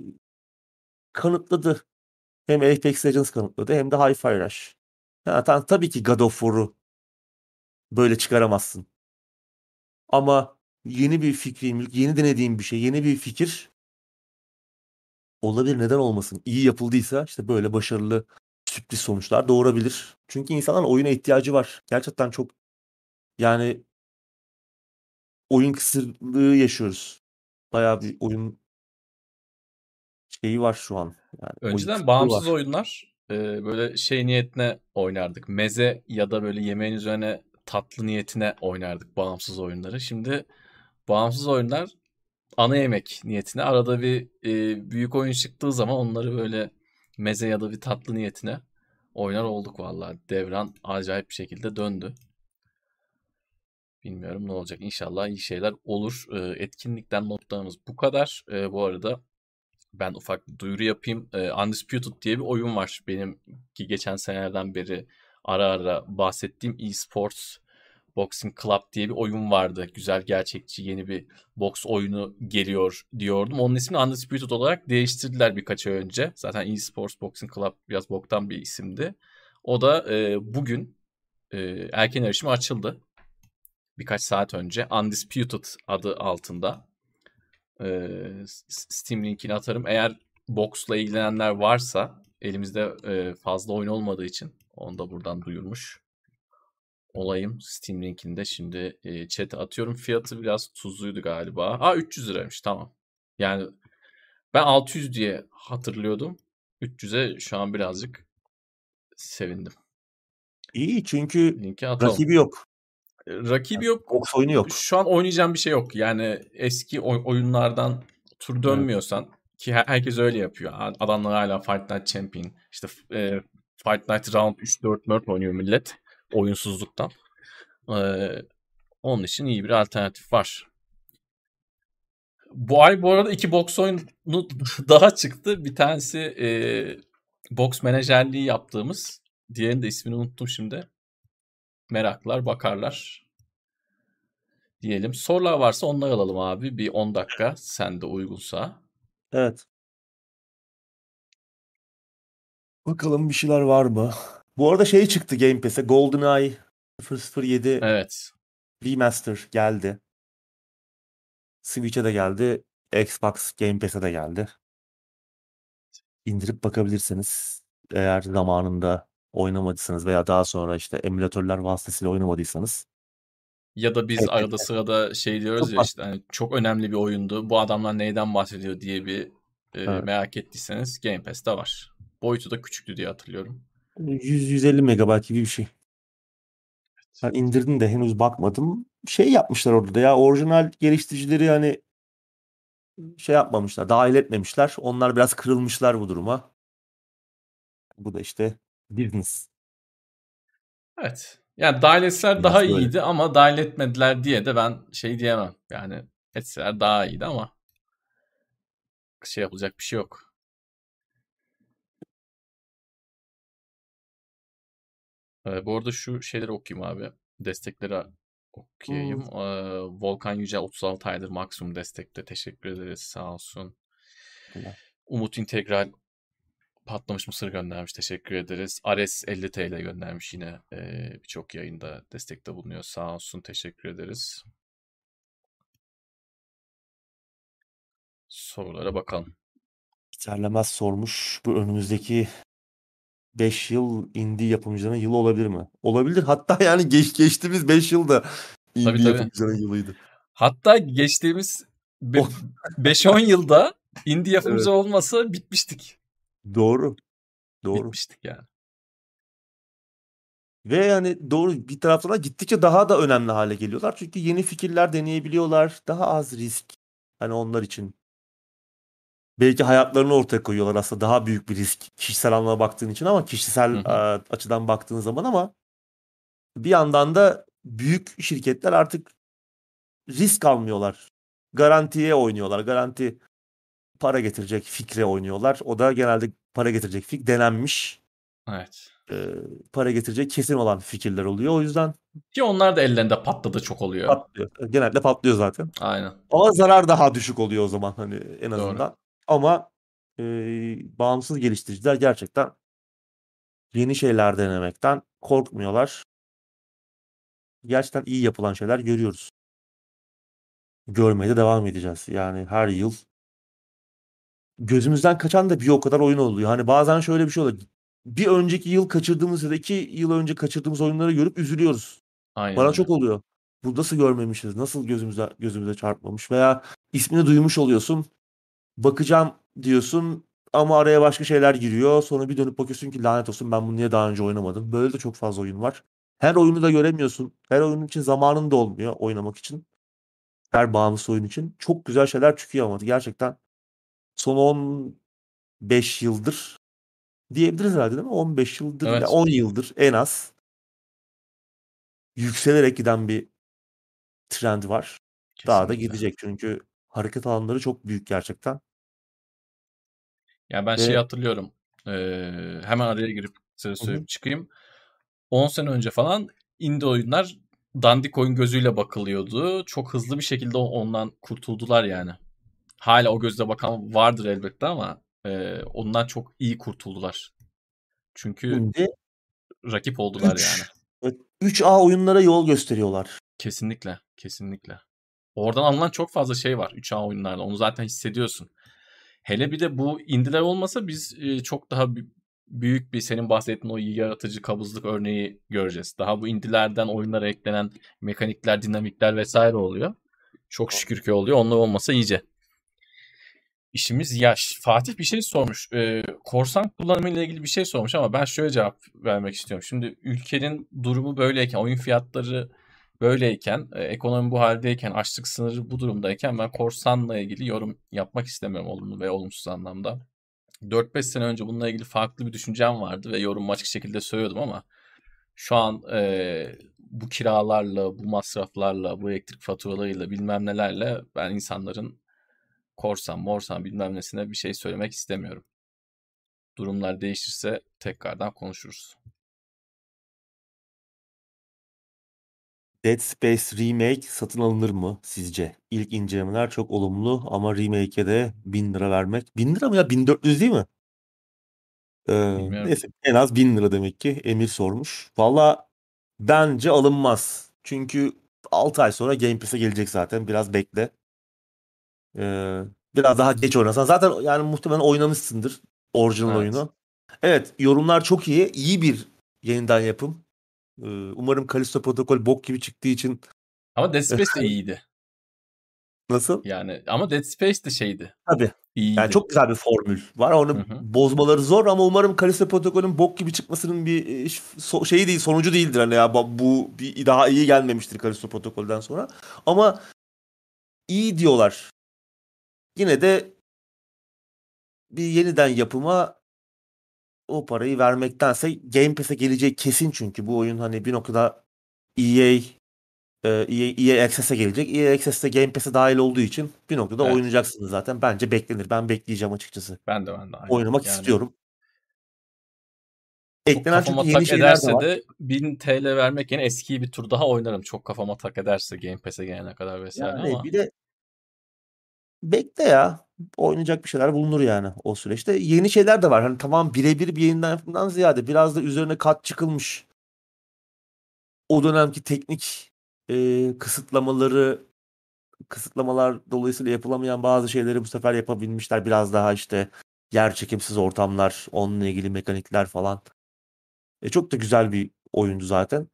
kanıtladı. Hem Apex Legends kanıtladı hem de Hi-Fi Rush. Ha, ta- tabii ki God of War'u böyle çıkaramazsın. Ama yeni bir fikrin, yeni denediğin bir şey, yeni bir fikir olabilir. Neden olmasın? İyi yapıldıysa işte böyle başarılı sürpriz sonuçlar doğurabilir. Çünkü insanların oyuna ihtiyacı var. Gerçekten çok yani oyun kısırlığı yaşıyoruz. Bayağı bir oyun şeyi var şu an. Yani Önceden bağımsız var. oyunlar e, böyle şey niyetine oynardık. Meze ya da böyle yemeğin üzerine tatlı niyetine oynardık bağımsız oyunları. Şimdi bağımsız oyunlar ana yemek niyetine arada bir e, büyük oyun çıktığı zaman onları böyle meze ya da bir tatlı niyetine oynar olduk vallahi. Devran acayip bir şekilde döndü. Bilmiyorum ne olacak. İnşallah iyi şeyler olur. E, etkinlikten notlarımız bu kadar. E, bu arada ben ufak bir duyuru yapayım. E, Undisputed diye bir oyun var. Benim ki geçen senelerden beri ara ara bahsettiğim eSports Boxing Club diye bir oyun vardı. Güzel gerçekçi yeni bir boks oyunu geliyor diyordum. Onun ismini Undisputed olarak değiştirdiler birkaç ay önce. Zaten eSports Boxing Club biraz boktan bir isimdi. O da e, bugün e, erken erişime açıldı. Birkaç saat önce Undisputed adı altında. E, Steam linkini atarım. Eğer boksla ilgilenenler varsa elimizde e, fazla oyun olmadığı için onu da buradan duyurmuş olayım. Steam linkinde şimdi e, chat'e atıyorum. Fiyatı biraz tuzluydu galiba. Aa 300 liraymış tamam. Yani ben 600 diye hatırlıyordum. 300'e şu an birazcık sevindim. İyi çünkü rakibi yok. Rakibi yok. Boks oyunu yok. Şu an oynayacağım bir şey yok. Yani eski oy- oyunlardan tur dönmüyorsan ki her- herkes öyle yapıyor. Adamlar hala Fight Night Champion, işte e, Fight Night Round 3 4 4 oynuyor millet oyunsuzluktan. E, onun için iyi bir alternatif var. Bu ay bu arada iki boks oyunu daha çıktı. Bir tanesi e, boks menajerliği yaptığımız. Diğerinin de ismini unuttum şimdi. Meraklar bakarlar diyelim. Sorular varsa onları alalım abi. Bir 10 dakika sen de uygunsa. Evet. Bakalım bir şeyler var mı? Bu arada şey çıktı Game Pass'e. GoldenEye 007 Evet. Remaster geldi. Switch'e de geldi. Xbox Game Pass'e de geldi. İndirip bakabilirsiniz. Eğer zamanında oynamadıysanız veya daha sonra işte emülatörler vasıtasıyla oynamadıysanız. Ya da biz Evet, arada evet. sırada şey diyoruz Çok ya işte hani çok önemli bir oyundu. Bu adamlar neyden bahsediyor diye bir e, Evet. merak ettiyseniz Game Pass'te var. Boyutu da küçüktü diye hatırlıyorum. 100-150 megabayt gibi bir şey. Ben indirdim de henüz bakmadım. Şey yapmışlar orada da ya orijinal geliştiricileri hani şey yapmamışlar, dahil etmemişler. Onlar biraz kırılmışlar bu duruma. Bu da işte business. Evet. Yani dahil etseler Biraz daha böyle. iyiydi ama dahil etmediler diye de ben şey diyemem. Yani etseler daha iyiydi ama şey yapılacak bir şey yok. Ee, bu arada şu şeyleri okuyayım abi. Destekleri okuyayım. Ee, Volkan Yücel 36 aydır maksimum destekte. Teşekkür ederiz. Sağ olsun. Güzel. Umut İntegral patlamış mısır göndermiş. Teşekkür ederiz. Ares 50 TL göndermiş yine. Ee, Birçok yayında destekte bulunuyor. Sağ olsun. Teşekkür ederiz. Sorulara bakalım. Terlemez sormuş. Bu önümüzdeki 5 yıl indie yapımcıların yılı olabilir mi? Olabilir. Hatta yani geç, geçtiğimiz 5 yılda indie Tabii, tabii. yapımcıların yılıydı. Hatta geçtiğimiz be- Oh. 5-10 yılda indie yapımcı olmasa bitmiştik. Doğru. Doğru. Bitmiştik yani. Ve yani doğru bir taraftan da gittikçe daha da önemli hale geliyorlar. Çünkü yeni fikirler deneyebiliyorlar. Daha az risk. Hani onlar için. Belki hayatlarını ortaya koyuyorlar aslında daha büyük bir risk. Kişisel anlamda baktığın için ama kişisel Hı hı. açıdan baktığın zaman ama bir yandan da büyük şirketler artık risk almıyorlar. Garantiye oynuyorlar. Garanti para getirecek fikre oynuyorlar. O da genelde para getirecek fik denenmiş Evet. e, para getirecek kesin olan fikirler oluyor. O yüzden Ki onlar da ellerinde patladı çok oluyor. patlıyor. Genelde patlıyor zaten. Aynen. Ama zarar daha düşük oluyor o zaman hani en Doğru. azından. Ama e, bağımsız geliştiriciler gerçekten yeni şeyler denemekten korkmuyorlar. Gerçekten iyi yapılan şeyler görüyoruz. Görmeye de devam edeceğiz. Yani her yıl gözümüzden kaçan da bir o kadar oyun oluyor. Hani bazen şöyle bir şey oluyor. Bir önceki yıl kaçırdığımız ya da iki yıl önce kaçırdığımız oyunları görüp üzülüyoruz. Aynen Bana çok oluyor. Bu nasıl görmemişiz? Nasıl gözümüze gözümüze çarpmamış? Veya ismini duymuş oluyorsun. Bakacağım diyorsun ama araya başka şeyler giriyor. Sonra bir dönüp bakıyorsun ki lanet olsun ben bunu niye daha önce oynamadım. Böyle de çok fazla oyun var. Her oyunu da göremiyorsun. Her oyun için zamanın da olmuyor oynamak için. Her bağımsız oyun için. Çok güzel şeyler çıkıyor ama gerçekten son 15 yıldır diyebiliriz herhalde değil mi? 15 yıldır Evet. ya 10 yıldır en az yükselerek giden bir trend var. Daha da Kesinlikle. gidecek çünkü hareket alanları çok büyük gerçekten. Yani ben Ve- şeyi hatırlıyorum. Ee, hemen araya girip size söyleyip çıkayım. 10 sene önce falan indie oyunlar dandik oyun gözüyle bakılıyordu. Çok hızlı bir şekilde ondan kurtuldular yani. Hala o gözle bakan vardır elbette ama e, ondan çok iyi kurtuldular. Çünkü Şimdi rakip oldular Üç. yani. 3A oyunlara yol gösteriyorlar. Kesinlikle, kesinlikle. Oradan alınan çok fazla şey var 3A oyunlarda. Onu zaten hissediyorsun. Hele bir de bu indiler olmasa biz e, çok daha büyük bir senin bahsettiğin o yaratıcı kabızlık örneği göreceğiz. Daha bu indilerden oyunlara eklenen mekanikler, dinamikler vesaire oluyor. Çok şükür ki oluyor. Onlar olmasa iyice. İşimiz yaş. Fatih bir şey sormuş. Ee, korsan kullanımı ile ilgili bir şey sormuş ama ben şöyle cevap vermek istiyorum. Şimdi ülkenin durumu böyleyken, oyun fiyatları böyleyken, e, ekonomi bu haldeyken, açlık sınırı bu durumdayken ben korsanla ilgili yorum yapmak istemiyorum olumlu ve olumsuz anlamda. 4-5 sene önce bununla ilgili farklı bir düşüncem vardı ve yorumu açık şekilde söylüyordum ama şu an e, bu kiralarla, bu masraflarla, bu elektrik faturalarıyla bilmem nelerle ben insanların korsan, morsan bilmem nesine bir şey söylemek istemiyorum. Durumlar değişirse tekrardan konuşuruz. Dead Space Remake satın alınır mı sizce? İlk incelemeler çok olumlu ama remake'e de 1000 lira vermek. 1000 lira mı ya? 1400 değil mi? Ee, Bilmiyorum. neyse en az 1000 lira demek ki Emir sormuş. Valla bence alınmaz. Çünkü 6 ay sonra Game Pass'e gelecek zaten. Biraz bekle. Ee, biraz daha geç oynasan. Zaten yani muhtemelen oynamışsındır orijinal Evet. oyunu. Evet yorumlar çok iyi. İyi bir yeniden yapım. Ee, umarım Callisto Protocol bok gibi çıktığı için. Ama Dead Space de iyiydi. Nasıl? Yani ama Dead Space de şeydi. Tabii. İyiydi. Yani çok güzel bir formül var. Onu Hı hı. bozmaları zor ama umarım Callisto Protocol'ün bok gibi çıkmasının bir e, şeyi değil, sonucu değildir. Hani ya bu- bir daha iyi gelmemiştir Callisto Protocol'den sonra. Ama iyi diyorlar. Yine de bir yeniden yapıma o parayı vermektense Game Pass'e geleceği kesin çünkü bu oyun hani bir noktada EA e, EA, EA Access'e gelecek. EA Access'te Game Pass'e dahil olduğu için bir noktada Evet. oynayacaksınız zaten. Bence beklenir. Ben bekleyeceğim açıkçası. Ben de ben de. aynen. Oynamak Yani istiyorum. Eklenen kafama çünkü tak yeni de ederse var. de 1000 TL vermek yerine eskiyi bir tur daha oynarım. Çok kafama tak ederse Game Pass'e gelene kadar vesaire Yani ama bir de bekle ya. Oynayacak bir şeyler bulunur yani o süreçte. Yeni şeyler de var. Hani tamam birebir bir yapımdan ziyade biraz da üzerine kat çıkılmış. O dönemki teknik e, kısıtlamaları kısıtlamalar dolayısıyla yapılamayan bazı şeyleri bu sefer yapabilmişler. Biraz daha işte yer çekimsiz ortamlar, onunla ilgili mekanikler falan. E, çok da güzel bir oyundu zaten.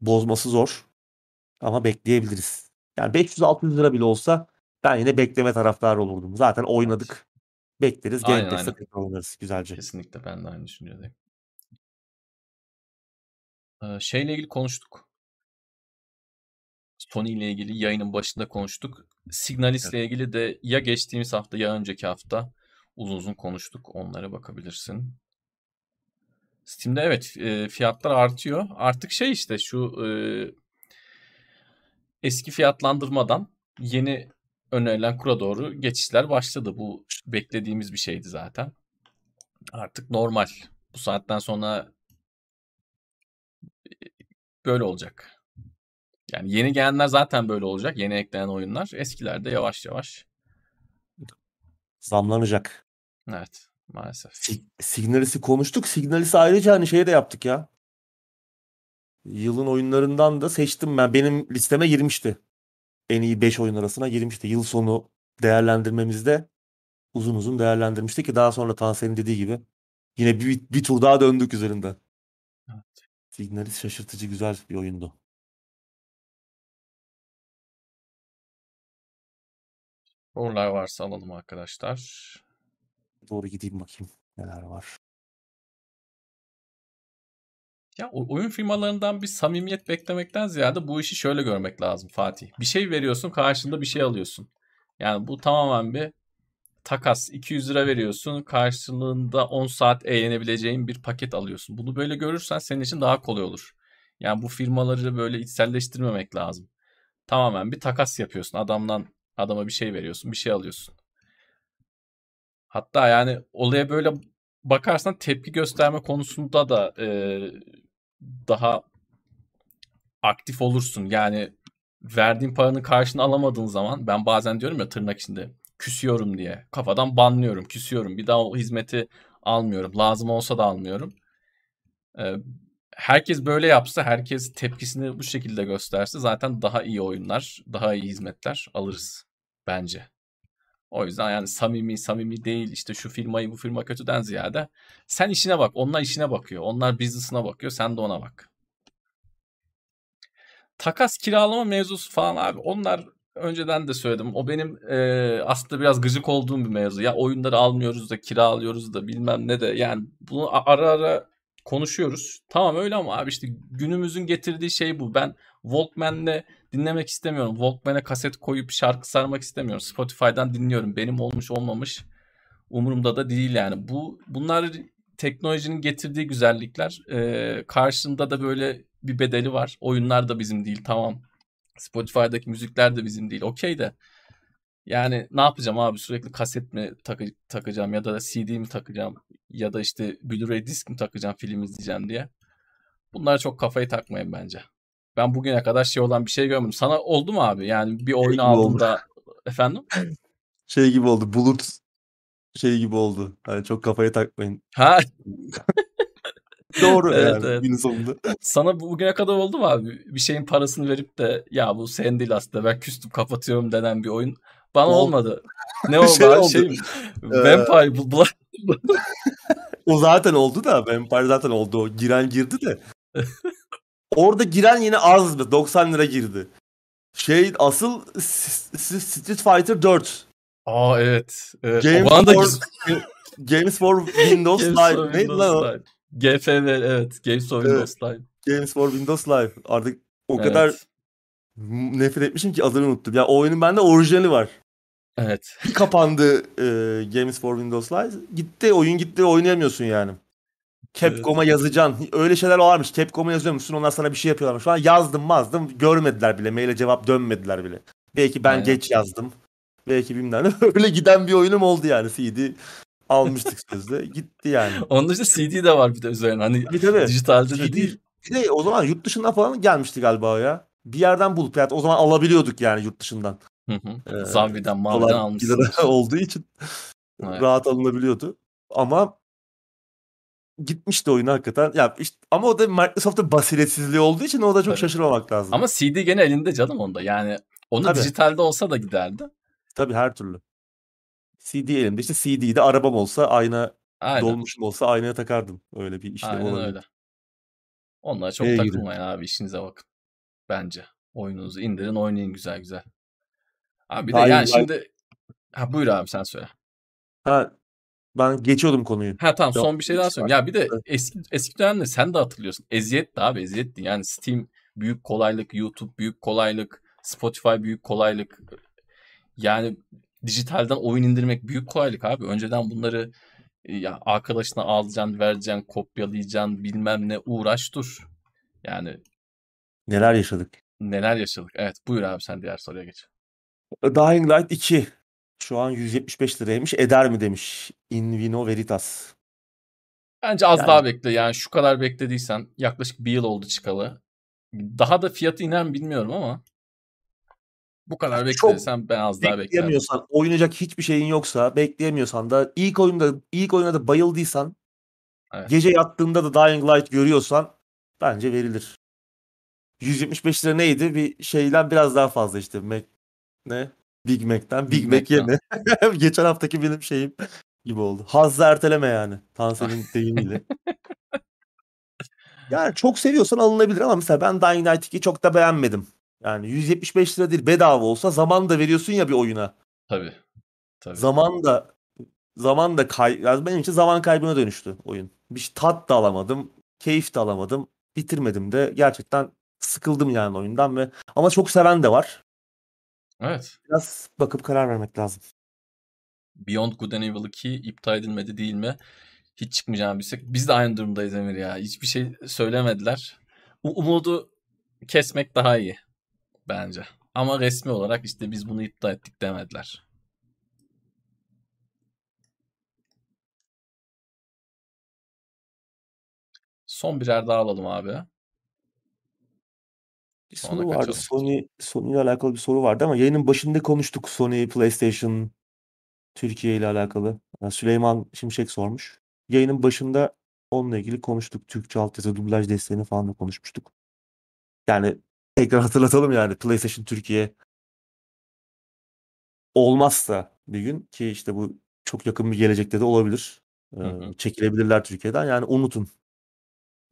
Bozması zor ama bekleyebiliriz. Yani 500-600 lira bile olsa ben yine bekleme taraftarı olurdum. Zaten evet. oynadık. Bekleriz. Aynen aynen. tekrar oynarız güzelce. Kesinlikle ben de aynı düşüncedeyim. Ee, şeyle ilgili konuştuk. Sony ile ilgili yayının başında konuştuk. Signalis Evet. ile ilgili de ya geçtiğimiz hafta ya önceki hafta uzun uzun konuştuk. Onlara bakabilirsin. Steam'de evet e, fiyatlar artıyor. Artık şey işte şu e, eski fiyatlandırmadan yeni önerilen kura doğru geçişler başladı. Bu beklediğimiz bir şeydi zaten. Artık normal. Bu saatten sonra böyle olacak. Yani yeni gelenler zaten böyle olacak. Yeni eklenen oyunlar. Eskiler de yavaş yavaş. Zamlanacak. Evet maalesef. Sig- Signalis'i konuştuk. Signalis'i ayrıca hani şey de yaptık ya. Yılın oyunlarından da seçtim ben. Benim listeme girmişti. En iyi 5 oyun arasına girmişti. Yıl sonu değerlendirmemizde uzun uzun değerlendirmişti ki daha sonra Tansel'in dediği gibi yine bir, bir tur daha döndük üzerinden. Evet. Signalis şaşırtıcı güzel bir oyundu. Sorular varsa alalım arkadaşlar. Doğru gideyim bakayım neler var. Ya oyun firmalarından bir samimiyet beklemekten ziyade bu işi şöyle görmek lazım Fatih. Bir şey veriyorsun karşında bir şey alıyorsun. Yani bu tamamen bir takas. 200 lira veriyorsun karşılığında 10 saat eğlenebileceğin bir paket alıyorsun. Bunu böyle görürsen senin için daha kolay olur. Yani bu firmaları böyle içselleştirmemek lazım. Tamamen bir takas yapıyorsun. Adamdan adama bir şey veriyorsun, bir şey alıyorsun. Hatta yani olaya böyle bakarsan tepki gösterme konusunda da e, daha aktif olursun. Yani verdiğin paranın karşını alamadığın zaman ben bazen diyorum ya tırnak içinde küsüyorum diye. Kafadan banlıyorum, küsüyorum. Bir daha o hizmeti almıyorum. Lazım olsa da almıyorum. Ee, herkes böyle yapsa, herkes tepkisini bu şekilde gösterse zaten daha iyi oyunlar, daha iyi hizmetler alırız bence. O yüzden yani samimi samimi değil işte şu firmayı bu firma kötüden ziyade sen işine bak. Onlar işine bakıyor. Onlar business'ına bakıyor. Sen de ona bak. Takas kiralama mevzusu falan abi onlar önceden de söyledim. O benim e, aslında biraz gıcık olduğum bir mevzu. Ya oyunları almıyoruz da kiralıyoruz da bilmem ne de. Yani bunu ara ara konuşuyoruz. Tamam öyle ama abi işte günümüzün getirdiği şey bu. Ben Walkman'le dinlemek istemiyorum. Walkman'e kaset koyup şarkı sarmak istemiyorum. Spotify'dan dinliyorum. Benim olmuş olmamış umurumda da değil yani. Bu bunlar teknolojinin getirdiği güzellikler. Ee, karşında da böyle bir bedeli var. Oyunlar da bizim değil tamam. Spotify'daki müzikler de bizim değil. Okey de. Yani ne yapacağım abi sürekli kaset mi takı- takacağım ya da CD mi takacağım ya da işte Blu-ray disk mi takacağım film izleyeceğim diye. Bunlara çok kafayı takmayın bence. Ben bugüne kadar şey olan bir şey görmedim. Sana oldu mu abi? Yani bir oyun gibi oldu. aldığında efendim? Şey gibi oldu. Bulut şey gibi oldu. Hani çok kafaya takmayın. Ha Doğru Evet, yani evet. günün sonunda. sana bu- bugüne kadar oldu mu abi? Bir şeyin parasını verip de ya bu senin değil aslında ben küstüm kapatıyorum denen bir oyun. Bana Oldu. olmadı. Ne oldu Şey abi? oldu. Şey, Ee, Vampire Blood. O zaten oldu da Vampire zaten oldu. O giren girdi de. Orada giren yine az 90 lira girdi. Şey asıl Street Fighter 4. Aa evet. evet. Games, o for, Games for Windows Games Live. for Neydi Windows lan o? Live. GFL evet. Games for Evet. Windows Live. Games for Windows Live. Artık o Evet. kadar nefret etmişim ki adını unuttum. Ya o oyunun bende orijinali var. Evet. Bir kapandı e, Games for Windows Live. Gitti oyun gitti oynayamıyorsun yani. Capcom'a yazacaksın. Öyle şeyler varmış. Capcom'a yazıyormuşsun onlar sana bir şey yapıyorlarmış. Şu an yazdım mazdım görmediler bile. Maile cevap dönmediler bile. Belki ben Aynen. geç yazdım. Belki bilmem. Öyle giden bir oyunum oldu yani. CD almıştık sözde. Gitti yani. Onun dışında CD de var bir de üzerine. Hani Bir tabii. dijitalde de CD değil. Bir de o zaman yurt dışından falan gelmişti galiba o ya. Bir yerden bulup yani o zaman alabiliyorduk yani yurt dışından. Hı hı. Ee, Zavvi'den maviden almışsın. olduğu için Evet. rahat alınabiliyordu. Ama gitmişti oyun hakikaten. Ya işte, ama o da Microsoft'un basiretsizliği olduğu için o da çok Tabii. şaşırmamak lazım. Ama CD gene elinde canım onda. Yani onu Tabii. dijitalde olsa da giderdi. Tabii her türlü. CD elimde işte CD'yi de arabam olsa ayna Aynen. dolmuşum olsa aynaya takardım. Öyle bir işlem Aynen olabilir. öyle. Onlara çok Neye takılmayın abi işinize bakın. Bence. Oyununuzu indirin oynayın güzel güzel. Abi bir de Dying yani şimdi ha buyur abi sen söyle. Ha ben geçiyordum konuyu. Ha tamam son bir şey daha söyleyeyim. Ya bir de eski eski dönemde sen de hatırlıyorsun. Eziyetti abi eziyetti. Yani Steam büyük kolaylık, YouTube büyük kolaylık, Spotify büyük kolaylık. Yani dijitalden oyun indirmek büyük kolaylık abi. Önceden bunları e, ya arkadaşına alacaksın, vereceksin, kopyalayacaksın, bilmem ne uğraş dur. Yani Neler yaşadık. neler yaşadık. Evet buyur abi sen diğer soruya geç. Dying Light 2 şu an 175 liraymış. Eder mi demiş. In Vino Veritas. Bence az Yani- daha bekle. Yani şu kadar beklediysen yaklaşık bir yıl oldu çıkalı. Daha da fiyatı iner mi bilmiyorum ama bu kadar Çok beklediysen ben az daha beklerim. Bekleyemiyorsan, oynayacak hiçbir şeyin yoksa, bekleyemiyorsan da ilk oyunda ilk oyuna da bayıldıysan, Evet. gece yattığında da Dying Light görüyorsan bence verilir. 175 lira neydi? Bir şeyden biraz daha fazla işte. Mac, ne? Big Mac'ten. Big, Big Mac yeme. Geçen haftaki benim şeyim gibi oldu. Hazzı erteleme yani. Tansel'in deyimiyle. yani çok seviyorsan alınabilir ama mesela ben Dying Light 2'yi çok da beğenmedim. Yani 175 lira değil bedava olsa zaman da veriyorsun ya bir oyuna. Tabii. Tabii. Zaman da zaman da kay yani benim için zaman kaybına dönüştü oyun. Bir tat da alamadım, keyif de alamadım, bitirmedim de gerçekten sıkıldım yani oyundan ve ama çok seven de var. Evet. Biraz bakıp karar vermek lazım. Beyond Good and Evil 2 iptal edilmedi değil mi? Hiç çıkmayacağını bilsek. Biz de aynı durumdayız Emir ya. Hiçbir şey söylemediler. Umudu kesmek daha iyi bence. Ama resmi olarak işte biz bunu iptal ettik demediler. Son birer daha alalım abi. Bir soru vardı. kaçalım. Sony Sony ile alakalı bir soru vardı ama yayının başında konuştuk Sony PlayStation Türkiye ile alakalı. Süleyman Şimşek sormuş. Yayının başında onunla ilgili konuştuk. Türkçe altyazı dublaj desteğini falan da konuşmuştuk. Yani tekrar hatırlatalım yani PlayStation Türkiye olmazsa bir gün ki işte bu çok yakın bir gelecekte de olabilir. Hı hı. çekilebilirler Türkiye'den. Yani unutun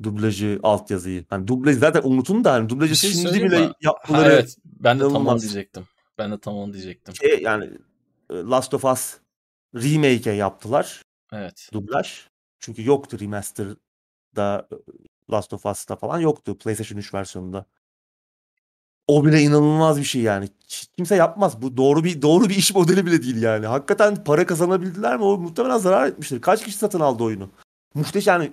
dublajı, altyazıyı. Hani dublajı zaten unutun da hani dublajı şey şimdi bile mi? Ha, yapmaları evet. Ben de tam onu diyecektim. Ben de tam onu diyecektim. şey yani e, Last of Us remake'e yaptılar Evet. dublaj. Çünkü yoktu remaster'da e, Last of Us'ta falan yoktu PlayStation 3 versiyonunda. O bile inanılmaz bir şey yani. Kimse yapmaz. Bu doğru bir doğru bir iş modeli bile değil yani. Hakikaten para kazanabildiler mi? O muhtemelen zarar etmiştir. Kaç kişi satın aldı oyunu? Muhteşem yani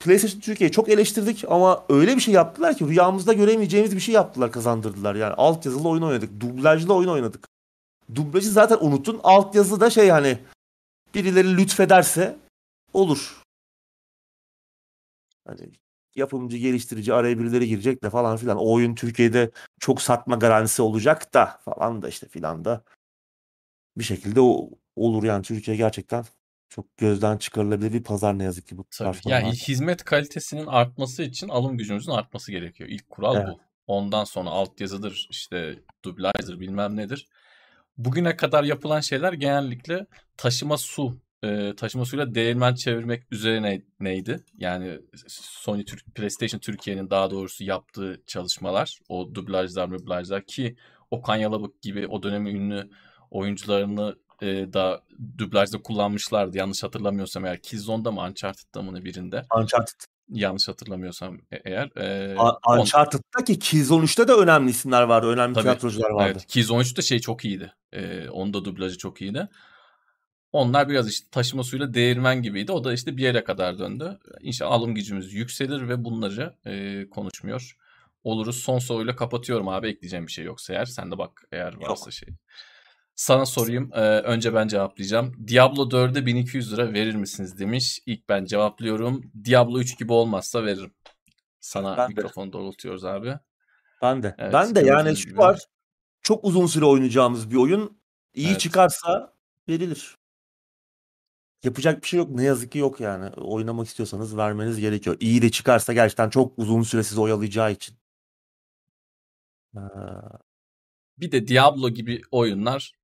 PlayStation Türkiye'yi çok eleştirdik ama öyle bir şey yaptılar ki rüyamızda göremeyeceğimiz bir şey yaptılar kazandırdılar. Yani altyazılı oyun oynadık. Dublajlı oyun oynadık. Dublajı zaten unutun. Altyazı da şey hani birileri lütfederse olur. Hani yapımcı, geliştirici araya birileri girecek de falan filan. O oyun Türkiye'de çok satma garantisi olacak da falan da işte filan da bir şekilde o olur yani Türkiye gerçekten çok gözden çıkarılabilir bir pazar ne yazık ki bu Tabii. tarz Yani hizmet kalitesinin artması için alım gücümüzün artması gerekiyor. İlk kural Evet. bu. Ondan sonra altyazıdır, işte dublajdır, bilmem nedir. Bugüne kadar yapılan şeyler genellikle taşıma su e, taşıma suyla değirmen çevirmek üzerine neydi? Yani Sony Türk, PlayStation Türkiye'nin daha doğrusu yaptığı çalışmalar, o dublajlar, dublajlar ki Okan Yalabık gibi o dönemin ünlü oyuncularını e, da dublajda kullanmışlardı. Yanlış hatırlamıyorsam eğer Killzone'da mı Uncharted'da mı birinde. Uncharted. Yanlış hatırlamıyorsam e- eğer. E, A- Uncharted'da ki Killzone 3'te de önemli isimler vardı. Önemli Tabii, tiyatrocular vardı. Evet. Killzone 3'te şey çok iyiydi. E, onun da dublajı çok iyiydi. Onlar biraz işte taşıma suyla değirmen gibiydi. O da işte bir yere kadar döndü. İnşallah alım gücümüz yükselir ve bunları e, konuşmuyor oluruz. Son soruyla kapatıyorum abi. Ekleyeceğim bir şey yoksa eğer. Sen de bak eğer varsa Yok. şey. Sana sorayım. Ee, önce ben cevaplayacağım. Diablo 4'e 1200 lira verir misiniz demiş. İlk ben cevaplıyorum. Diablo 3 gibi olmazsa veririm. Sana Ben de. mikrofonu doğrultuyoruz abi. Ben de. Evet, ben de yani şu gibi. var. Çok uzun süre oynayacağımız bir oyun. İyi Evet. çıkarsa verilir. Yapacak bir şey yok. Ne yazık ki yok yani. Oynamak istiyorsanız vermeniz gerekiyor. İyi de çıkarsa gerçekten çok uzun süre sizi oyalayacağı için. Ee, Bir de Diablo gibi oyunlar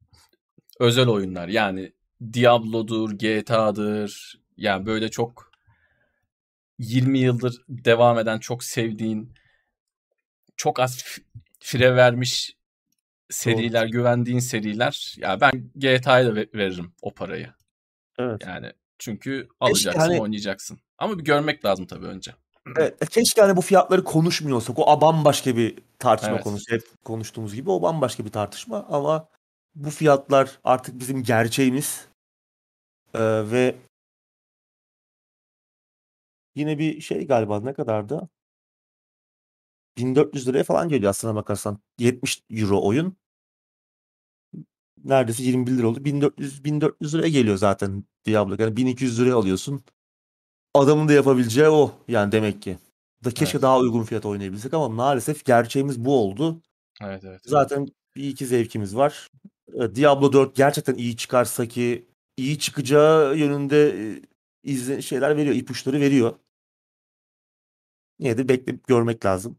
özel oyunlar. Yani Diablo'dur, GTA'dır. Yani böyle çok 20 yıldır devam eden, çok sevdiğin, çok az fire vermiş seriler, güvendiğin seriler. Ya ben GTA'ya da ve- veririm o parayı. evet. Yani çünkü alacaksın, hani- oynayacaksın. Ama bir görmek lazım tabii önce. Evet, keşke hani bu fiyatları konuşmuyorsak. O bambaşka bir tartışma Evet. konusu. Hep konuştuğumuz gibi o bambaşka bir tartışma ama bu fiyatlar artık bizim gerçeğimiz. Ee, ve yine bir şey galiba ne kadardı? 1400 liraya falan geliyor aslına bakarsan. 70 euro oyun. Neredeyse 21 lira oldu. 1400 1400 liraya geliyor zaten Diablo. Yani 1200 liraya alıyorsun. Adamın da yapabileceği o yani demek ki. Da keşke Evet. daha uygun fiyata oynayabilsek ama maalesef gerçeğimiz bu oldu. Evet evet. Zaten bir iki zevkimiz var. Ee, Diablo 4 gerçekten iyi çıkarsa ki iyi çıkacağı yönünde e, izle şeyler veriyor, ipuçları veriyor. Yine de bekleyip görmek lazım.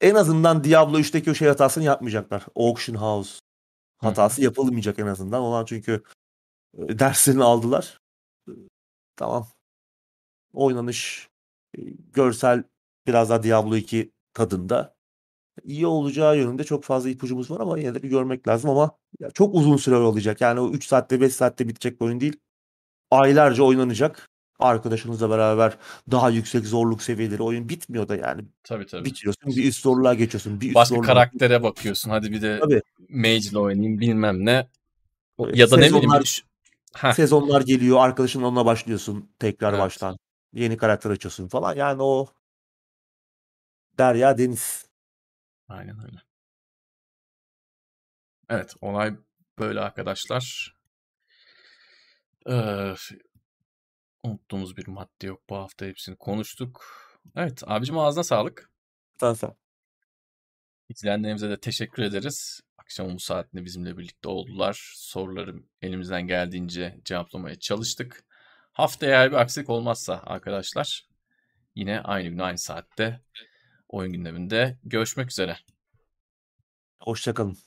En azından Diablo 3'teki o şey hatasını yapmayacaklar. Auction House Hı hı. hatası yapılmayacak en azından. Olan çünkü e, derslerini aldılar. E, Tamam. Oynanış, e, görsel biraz daha Diablo 2 tadında. İyi olacağı yönünde çok fazla ipucumuz var ama yine de bir görmek lazım ama ya çok uzun süre olacak. Yani o 3 saatte 5 saatte bitecek bir oyun değil. Aylarca oynanacak. Arkadaşınızla beraber daha yüksek zorluk seviyeleri oyun bitmiyor da yani. Tabii tabii. Bitiriyorsun bir üst zorluğa geçiyorsun. Bir üst Başka zorluğa- karaktere bakıyorsun. Hadi bir de Tabii. Mage'le oynayayım bilmem ne. Ya da ne bileyim Sezonlar- bir düş- Heh, Sezonlar geliyor arkadaşın onunla başlıyorsun tekrar Evet. baştan. Yeni karakter açıyorsun falan. Yani o derya deniz. Aynen öyle. Evet, olay böyle arkadaşlar. Ee, unuttuğumuz bir madde yok. Bu hafta hepsini konuştuk. Evet, abicim ağzına sağlık. Sen sen. İzleyenlerimize de teşekkür ederiz. Akşamın bu saatinde bizimle birlikte oldular. Soruları elimizden geldiğince cevaplamaya çalıştık. Haftaya eğer bir aksilik olmazsa arkadaşlar yine aynı gün aynı saatte oyun gündeminde görüşmek üzere. Hoşçakalın.